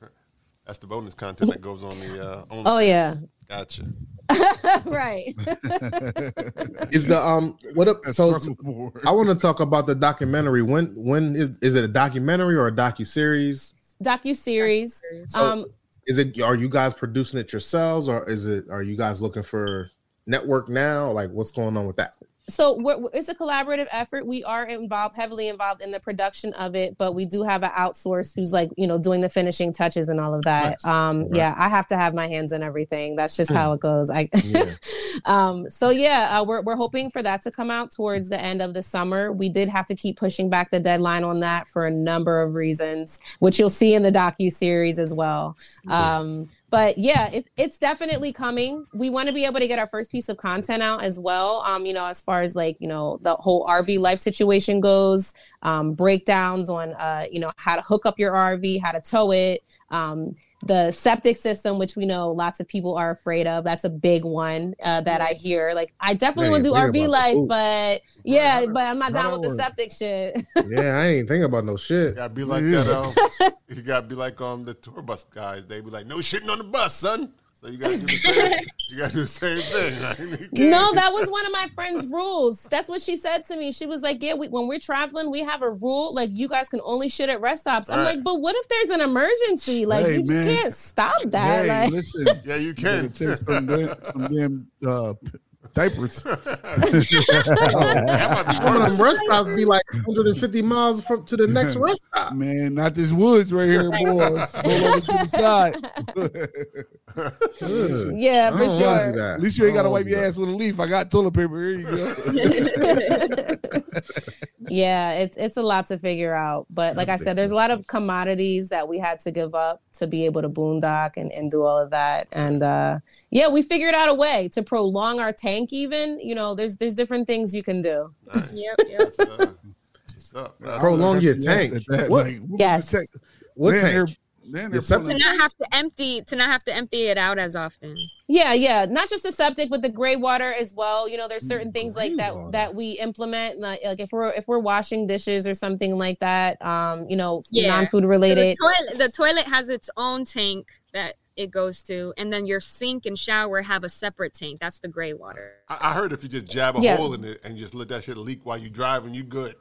That's the bonus content that goes on the. Uh, on Oh, yeah. Gotcha. right. Is the um what up? that's So struggle. I want to talk about the documentary. When when is is it a documentary or a docu series? docu series. So- Um, Is it? Are you guys producing it yourselves, or is it? Are you guys looking for network now? Like, what's going on with that? So it's a collaborative effort. We are involved, heavily involved in the production of it, but we do have an outsource who's like, you know, doing the finishing touches and all of that. Nice. Um, Right. yeah, I have to have my hands in everything. That's just Hmm. how it goes. I, Yeah. um, so yeah, uh, we're we're hoping for that to come out towards the end of the summer. We did have to keep pushing back the deadline on that for a number of reasons, which you'll see in the docu series as well. Um, but yeah, it, it's definitely coming. We want to be able to get our first piece of content out as well. Um, you know, as far as like you know the whole RV life situation goes, um, breakdowns on uh, you know how to hook up your RV, how to tow it. Um, the septic system, which we know lots of people are afraid of, that's a big one uh, that I hear. Like, I definitely want to do RV life, the- ooh. but yeah, Right, but I'm not down with the septic shit. yeah, I ain't thinking about no You shit. gotta be like Yeah. that. Um, you gotta be like um the tour bus guys. They be like, no shitting on the bus, son. So you gotta do the same. you gotta do the same thing. Like, No, that was one of my friend's rules. That's what she said to me. She was like, "Yeah, we, when we're traveling, we have a rule like you guys can only shit at rest stops." I'm Right. like, "But what if there's an emergency? Like Hey, you man. can't stop that." Hey, like, listen, Yeah, you you can. take some damn, some damn uh, diapers. That might be Some of them rest stops be like 150 miles from to the next rest stop. Man, not this woods right here, boys. Roll over to the side. Yeah, I for don't wanna do sure. At least you ain't got to wipe your do ass with a leaf. I got toilet paper. Here you go. yeah, it's it's a lot to figure out. But like I said, there's a lot of commodities that we had to give up to be able to boondock and, and do all of that. And uh yeah, we figured out a way to prolong our tank even. You know, there's there's different things you can do. Nice. Yep, yep. What's up? What's up? Prolong your tank. at What- like, what Yes. tank? What Then tank? They're- then Your they're septic to not have to empty to not have to empty it out as often. Yeah, yeah, not just the septic, but the gray water as well. You know, there's certain things like that water. that we implement, like, like if we're if we're washing dishes or something like that. Um, you know, Yeah. non-food So related. the toilet the toilet has its own tank that it goes to, and then your sink and shower have a separate tank. That's the gray water. I, I heard if you just jab a Yeah. hole in it and just let that shit leak while you're driving, you good.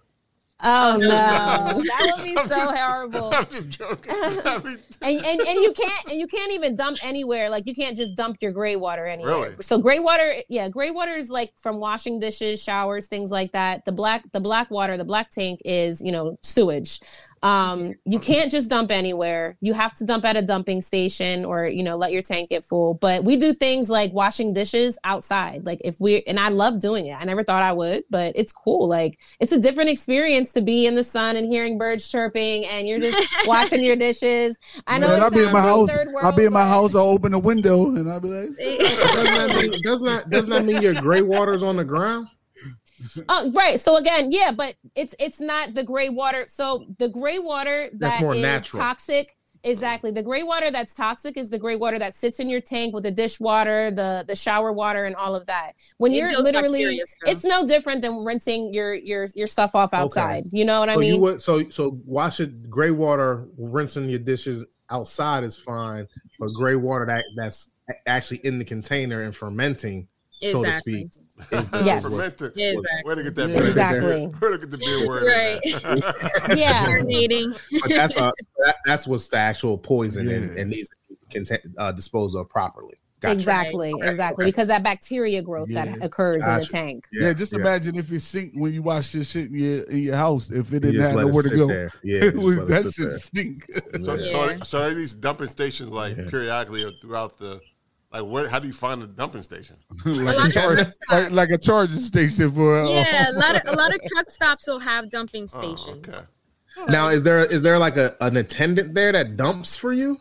Oh no, that would be I'm so just- horrible. I'm just joking. I mean, and, and and you can't and you can't even dump anywhere. Like you can't just dump your gray water anywhere. Really? So gray water, yeah, gray water is like from washing dishes, showers, things like that. The black the black water, the black tank is you know sewage. Um, you can't just dump anywhere. You have to dump at a dumping station or you know let your tank get full. But we do things like washing dishes outside. Like if we and I love doing it. I never thought I would, but it's cool. Like it's a different experience to be in the sun and hearing birds chirping and you're just washing your dishes. I know Man, I'll be in my house. third I'll be in my world, house. I'll open the window and I'll be like, doesn't that mean doesn't that, doesn't that mean your gray water's on the ground? But- Uh, right. So again, yeah, but it's it's not the gray water. So the gray water That's more is natural. toxic. Exactly. The gray water that's toxic is the gray water that sits in your tank with the dishwater, the the shower water, and all of that. When It you're literally, it's no different than rinsing your your your stuff off outside. You know what I so you mean? would so so wash it gray water, rinsing your dishes outside is fine, but gray water that that's actually in the container and fermenting, so to Exactly. speak, is the Yes. fermented. Exactly. Where to get that? Yeah. beer- Exactly. Where to get the beer word? in there? yeah. Marinating. but that's a that, that's what's the actual poison and, Yeah. and needs to be contain, uh, disposed of properly. Gotcha. Exactly, Okay, exactly. okay. Because that bacteria growth Yeah. that occurs in the tank. yeah, just imagine if you sink when you wash your shit in your in your house. If it didn't have nowhere to go, there. Yeah, it just was, let it that sit shit there. stink. So, Yeah. so, Yeah. so are these dumping stations like Yeah. periodically or throughout the like? Where? How do you find a dumping station? like, lot a char- like, like a charging station for uh, Yeah, a lot of a lot of truck stops will have dumping Oh, stations. okay. Now, is there is there like a an attendant there that dumps for you,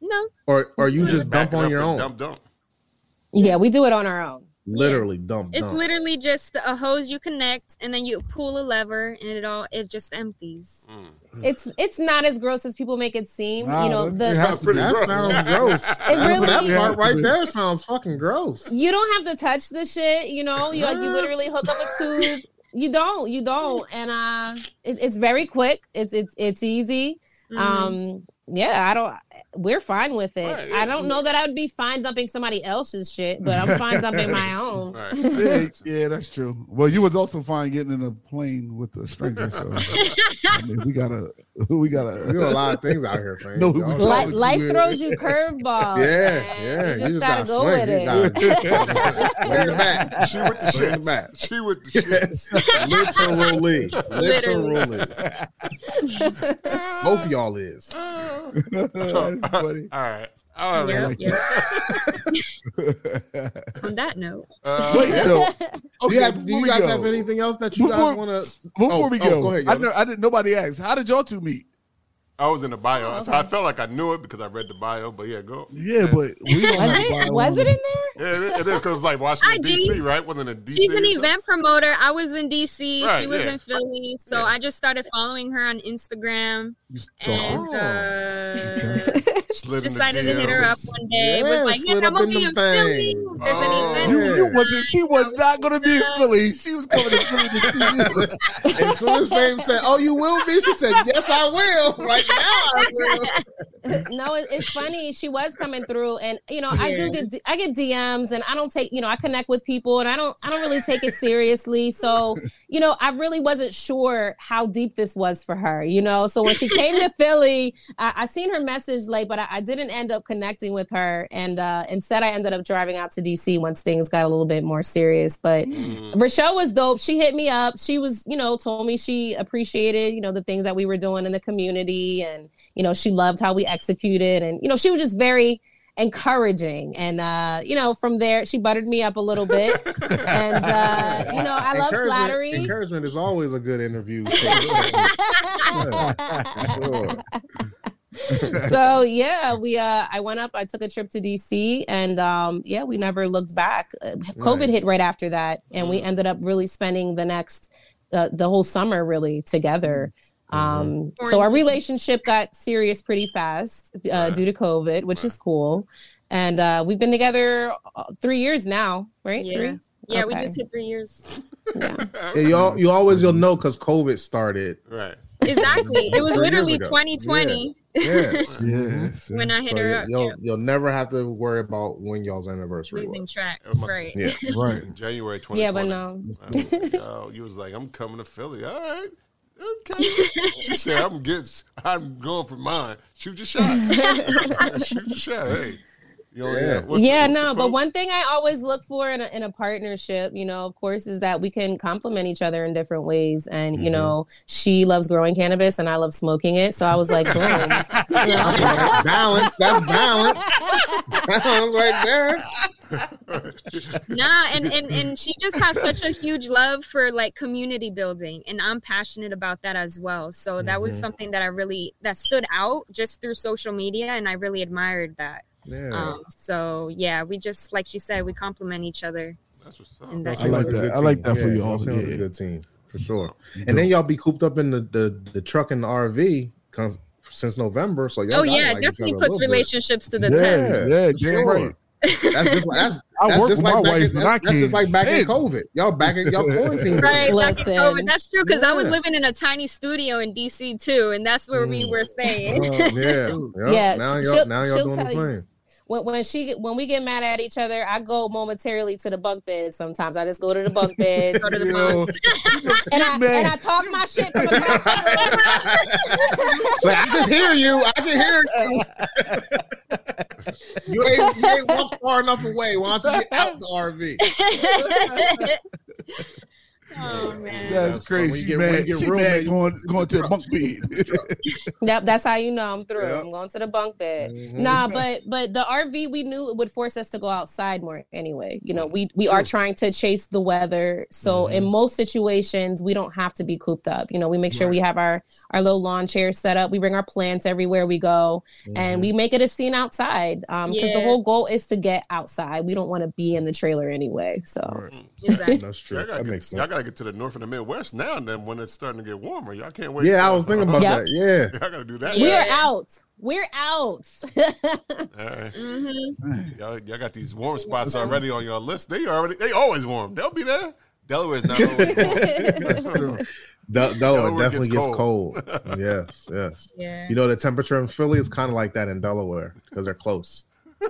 No, or or you just dump on your own? Dump, dump. Yeah, we do it on our own. Literally dump. it's dump. literally just a hose you connect, and then you pull a lever, and it all it just empties. It's it's not as gross as people make it seem. Nah, you know, that's- it the has to. That gross. sounds gross. It really- that part right there sounds fucking gross. you don't have to touch the shit. You know, you like you literally hook up a tube. You don't, you don't, and uh, it, it's very quick. It's it's it's easy. Mhm. Um, yeah, I don't. We're fine with it. Right, yeah. I don't know that I would be fine dumping somebody else's shit, but I'm fine dumping my own. Right. yeah, yeah, that's true. Well, you was also fine getting in a plane with a stranger. So I mean, we gotta, we gotta. We do a lot of things out here, fam. No, we Life, you throws you curveballs. Yeah, man. yeah. You just, gotta, go swing. with You it. gotta- Swing the bat. She with the Swing the shits. She with the shit. Literally. Literally. Literally. Both of y'all is. That's funny. All right. All right. Yep, yep. On that note, Uh, Wait, though. Do you, do you guys go- have anything else that you Before- guys want to? Before Oh, we oh, go, go ahead, I, know, I didn't. Nobody asked. How did y'all two meet? I was in the bio, Oh, so I felt like I knew it because I read the bio. But yeah, go. Yeah, but we don't Was it? Was it in there? Yeah, it, it is because it was like Washington D.C. Right? Wasn't it D.C. she's an event promoter. I was in DC. Right, she was yeah. in Philly. So Yeah. I just started following her on Instagram You and uh, Slid decided to hit her up one day. Yeah, was like, slid yeah, I'm gonna be them in Philly. things. There's Oh. an event. You, you wasn't. She was not going to be in Philly. She was coming to Philly to see you. As soon as Fame said, "Oh, you will be," she said, "Yes, I will." Right now, I will. no, it, it's funny. She was coming through, and you know, I do get I get DMs, and I don't take you know I connect with people, and I don't I don't really take it seriously. So you know, I really wasn't sure how deep this was for her. You know, so when she came to Philly, I, I seen her message late, but I, I didn't end up connecting with her, and uh, instead I ended up driving out to DC once things got a little bit more serious. But Rachele was dope. She hit me up. She was, you know, told me she appreciated, you know, the things that we were doing in the community and, you know, she loved how we executed. And, you know, she was just very encouraging. And, uh, you know, from there, she buttered me up a little bit. and, uh, you know, I love flattery. Encouragement is always a good interview. So, yeah, so yeah, we uh I went up, I took a trip to DC and um yeah, we never looked back. Uh, COVID Nice. hit right after that and we ended up really spending the next uh, the whole summer really together. Um so our relationship got serious pretty fast uh, due to COVID, which is cool. And uh we've been together uh, 3 years now, right? Yeah. Three? Yeah, we just hit three years. Yeah. Yeah, you all, you always you'll know because COVID started. Right. Exactly. It was literally 2020 Yeah, Yes. when I hit so her you, up. you'll yeah, you'll never have to worry about when y'all's anniversary losing was. track. It must- Right. Yeah, Right. January 2020. Yeah, but no. Oh, you was like, I'm coming to Philly. All right. Okay. She said, I'm getting, I'm going for mine. Shoot your shot. Shoot your shot. Hey. You know, Yeah. what's the- yeah, what's the no, but one thing I always look for in a, in a partnership, you know, of course, is that we can complement each other in different ways. And, Mm-hmm. you know, she loves growing cannabis and I love smoking it. So I was like, boom. you know? balance. That's balance. balance right there. Nah and, and and she just has such a huge love for like community building and i'm passionate about that as well so that was Mhm. something that i really that stood out just through social media and i really admired that Yeah. um so yeah we just like she said we complement each other That's what's up. that I like that. I like team. that for Yeah, y'all. seem like a Yeah. good team for sure. And then y'all be cooped up in the the, the truck and the RV since November. So y'all oh yeah like definitely puts little bit. relationships to the yeah, test Yeah, yeah, damn sure. right. That's just that's, I that's work just like back in, that's, that's just like back in. COVID. Y'all back in y'all quarantine. right back in COVID. that's true because i was living in a tiny studio in dc too and that's where we Mm. were staying Oh, yeah, yeah. Yeah, Now y'all now y'all doing the tell you. Same. when, when she when we get mad at each other, I go momentarily to the bunk bed. Sometimes I just go to the bunk bed Go to the Yo, bunks. and I Man. and I talk my shit from across the room. Like, I just hear you. I can hear you. you ain't you ain't walked far enough away. Why don't you get out the RV? Oh man That's That's crazy. you get- when mad, she roommate, mad going, going to the bunk bed. Yep, that's how you know I'm through. Yep. I'm going to the bunk bed. Mhm. Nah, but but the RV we knew it would force us to go outside more anyway. You know, we we are trying to chase the weather. So in most situations, we don't have to be cooped up. You know, we make sure we have our our little lawn chairs set up. We bring our plants everywhere we go, and we make it a scene outside. Um, because the whole goal is to get outside. We don't want to be in the trailer anyway. So exactly. That's true. That makes sense. Gotta get to the north and the Midwest now and then when it's starting to get warmer. Y'all can't wait. Yeah, I was thinking about Yep. that. Yeah. Y'all gotta do that. we Yeah. are out. We're out. All right. Mhm. Y'all, y'all got these warm spots already on your list. They already they always warm. They'll be there. Delaware's not always warm. Del- Delaware Delaware definitely gets gets cold. yes, yes. Yeah. You know, the temperature in Philly is kind of like that in Delaware because they're close.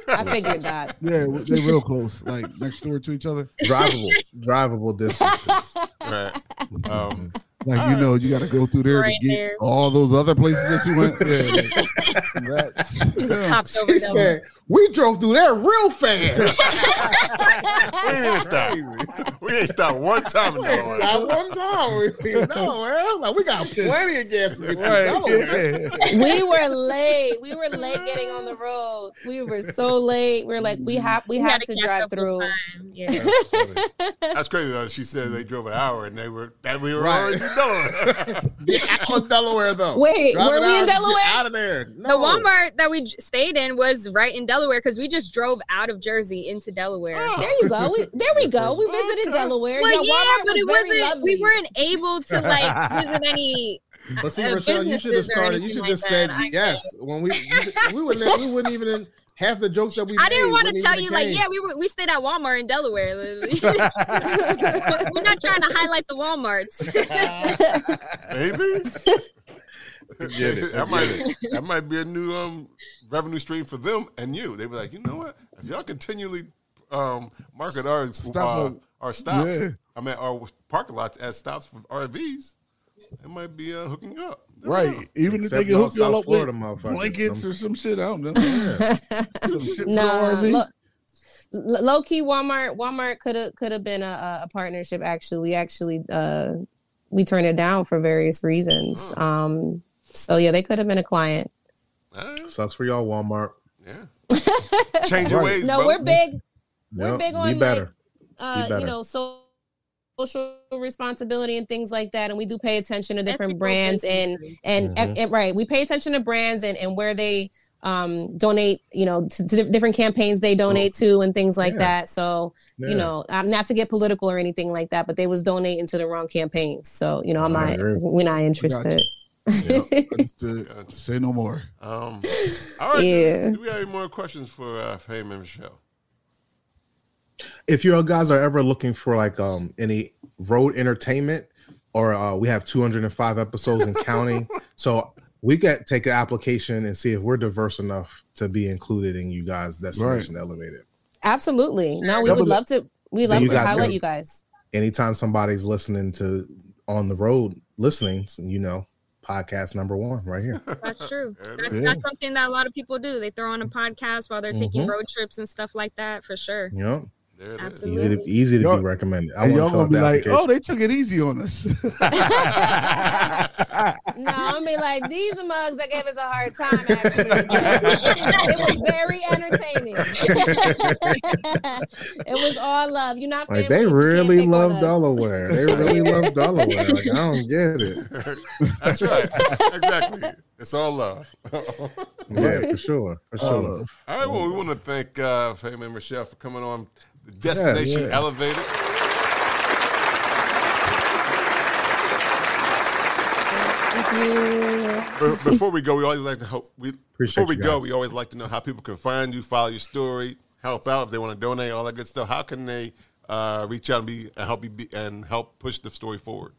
I figured that. Yeah, they're real close, like next door to each other. drivable, drivable distances. Right. Um, Like you know, you got to go through there Right to get there. all those other places that you went. Yeah, like, that's, Hopped She said, "We drove through there real fast." we ain't even stop. We ain't stopped one time in Delaware. Not one time. We no, man. Like we got plenty of gas to get through right. Yeah. we were late. We were late getting on the road. We were so late. We are like, we have we We have had to drive through. time. Yeah. That's crazy though. She said they drove an hour and they were that we were Right. already in Delaware. Get out of Delaware though. Wait, Drive were we out, in Delaware? Out of there. The Walmart that we stayed in was right in Delaware because we just drove out of Jersey into Delaware. There you go. We, there we go. We visited Delaware. Well, yeah, Walmart but was it very wasn't. lovely. We weren't able to like visit any. But see, uh, Rachele, you should have started. You should like just that. said I yes when we we wouldn't we wouldn't even half the jokes that we. I didn't want to tell even you like, yeah, we were we stayed at Walmart in Delaware. we're not trying to highlight the WalMarts. Maybe. Get it. that might that might be a new um revenue stream for them and you. They'd be like, you know what? If y'all continually um market our Stop uh, our stops, Yeah. I mean our parking lots as stops for RVs, it might be uh, hooking you up. Never Right. know. Even Except if they can hook y'all y'all up with Florida motherfuckers. blankets or some shit. I don't know. some shit Nah, lo- lo- low key Walmart. Walmart could have could have been a, a partnership. Actually, we actually uh, we turned it down for various reasons. Um, so yeah, they could have been a client. All right. Sucks for y'all, Walmart. Yeah. Change your Right. ways. No, bro. we're big. We're Yep, big be on, better. like, uh, better. you know, so social responsibility and things like that. And we do pay attention to different Ethical brands and business. and, and, and- right, we pay attention to brands and and where they um donate you know to, to different campaigns they donate to and things like Yeah. that so you Yeah. know um, not to get political or anything like that but they was donating to the wrong campaigns so you know i'm I not agree. we're not interested Just, uh, say no more. Um, all right. Yeah. Do we have any more questions for uh, Fame and Michelle? If you guys are ever looking for like um any road entertainment or uh we have 205 episodes and counting so we get take an application and see if we're diverse enough to be included in you guys destination elevated absolutely no we Yeah, would love to we love you to guys highlight can- you guys anytime somebody's listening to on the road listening you know podcast number one right here That's true. That's, Yeah. that's something that a lot of people do. They throw on a podcast while they're taking Mhm. road trips and stuff like that. For sure. you know There it is. Absolutely. easy to easy to Y'all- be recommended i y'all gonna be like, oh, they took it easy on us. no i'm be like these are mugs that gave us a hard time actually it was very entertaining it was all love you're not like they if you can't really love us. delaware they really love delaware like i don't get it That's right. exactly. It's all love. yeah for sure for All sure of. All right. Well, we want to thank uh, Fame and Michelle for coming on the Destination yeah. Elevated. Thank you. Before we go, we always like to help. We, Appreciate before we go, we always like to know how people can find you, follow your story, help out if they want to donate, all that good stuff. How can they uh, reach out and be and help you be, and help push the story forward?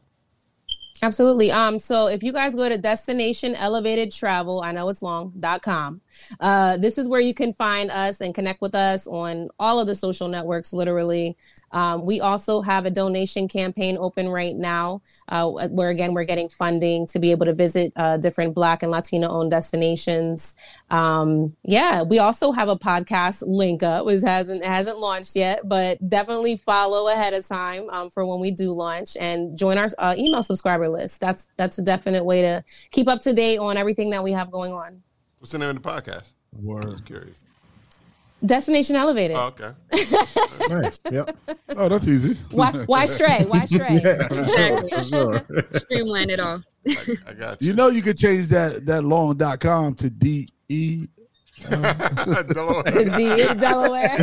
Absolutely. Um, so if you guys go to destination elevated travel, I know it's long, dot com. Uh, this is where you can find us and connect with us on all of the social networks, literally. Um, we also have a donation campaign open right now, uh, where again, we're getting funding to be able to visit uh, different Black and Latino owned destinations. Um, yeah, we also have a podcast link up, which hasn't hasn't launched yet, but definitely follow ahead of time um, for when we do launch and join our uh, email subscriber list. That's that's a definite way to keep up to date on everything that we have going on. What's the name of the podcast? Word. Just curious. Destination Elevated. Oh, okay. nice yep Oh, that's easy. Why why stray? Why stray? yeah Exactly. for sure. Streamline it all. I, I got you. You know you could change that that long dot com to D E. Delaware. to D- Delaware.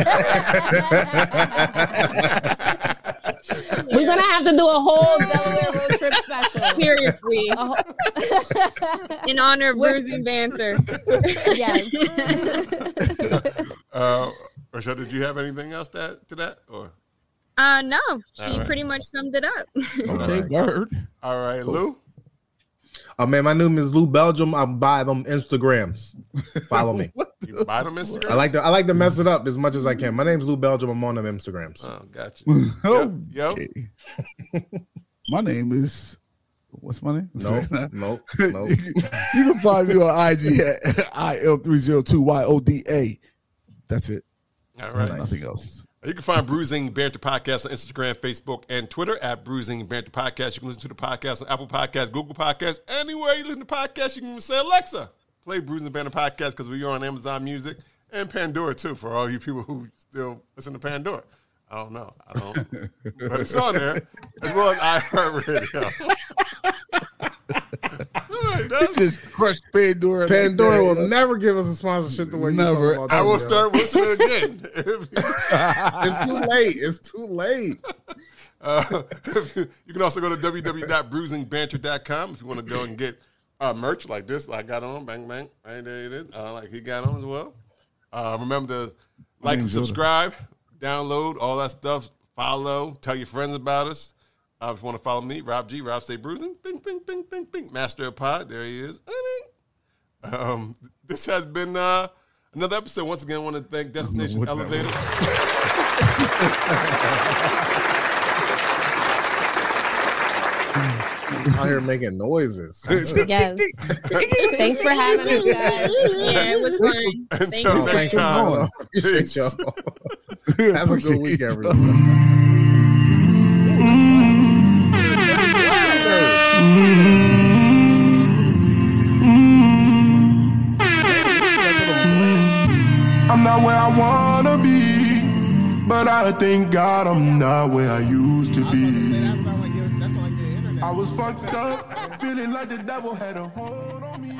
We're gonna have to do a whole Delaware road trip special. Seriously. Whole- In honor of Brews and Banter. yes. Uh, Rachele, did you have anything else to add to that? Or Uh no. She All right. pretty much summed it up. Okay, word. all right, Lou. Oh man, my name is Lou Belgium. I buy them Instagrams. Follow me. You buy them Instagram? I like to I like to mess it up as much as I can. My name's Lou Belgium. I'm on them Instagrams. Oh, gotcha. you. Yo, yo. Okay. my name is what's my name? No, no, you, no. can, you can find me on IG at IL302YODA. That's it. All right. Nothing else. You can find Brews and Banter Podcast on Instagram, Facebook, and Twitter at Brews and Banter Podcast. You can listen to the podcast on Apple Podcasts, Google Podcasts, anywhere you listen to podcasts. You can even say, Alexa, play Brews and Banter Podcast because we are on Amazon Music and Pandora too. For all you people who still listen to Pandora, I don't know, I don't, but it's on there as well as iHeartRadio. All right, He that's- just crushed Pandora. Pandora will never give us a sponsorship the way Never. you talk about I will them, yo. start listening again. It's too late. It's too late. Uh, you can also go to www.brewsandbanter.com if you want to go and get uh, merch like this, like I got on, bang, bang, right there it is, uh, like he got on as well. Uh, remember to like and subscribe. Yoda. Download, all that stuff, follow, tell your friends about us. Uh, if you want to follow me, Rob G, Rob Say Bruising, bing, bing, bing, bing, bing, Master of Pod, there he is. Um, this has been uh, another episode. Once again, I want to thank Destination that Elevator. Out here making noises. Yes. Thanks for having us, guys. Yeah, it was fun. Thank Until you. next Thanks for time. calling. Appreciate y'all. Have a good Appreciate week, everyone. I'm not where I wanna be, but I thank God I'm not where I used to be. I was fucked up, feeling like the devil had a hold on me.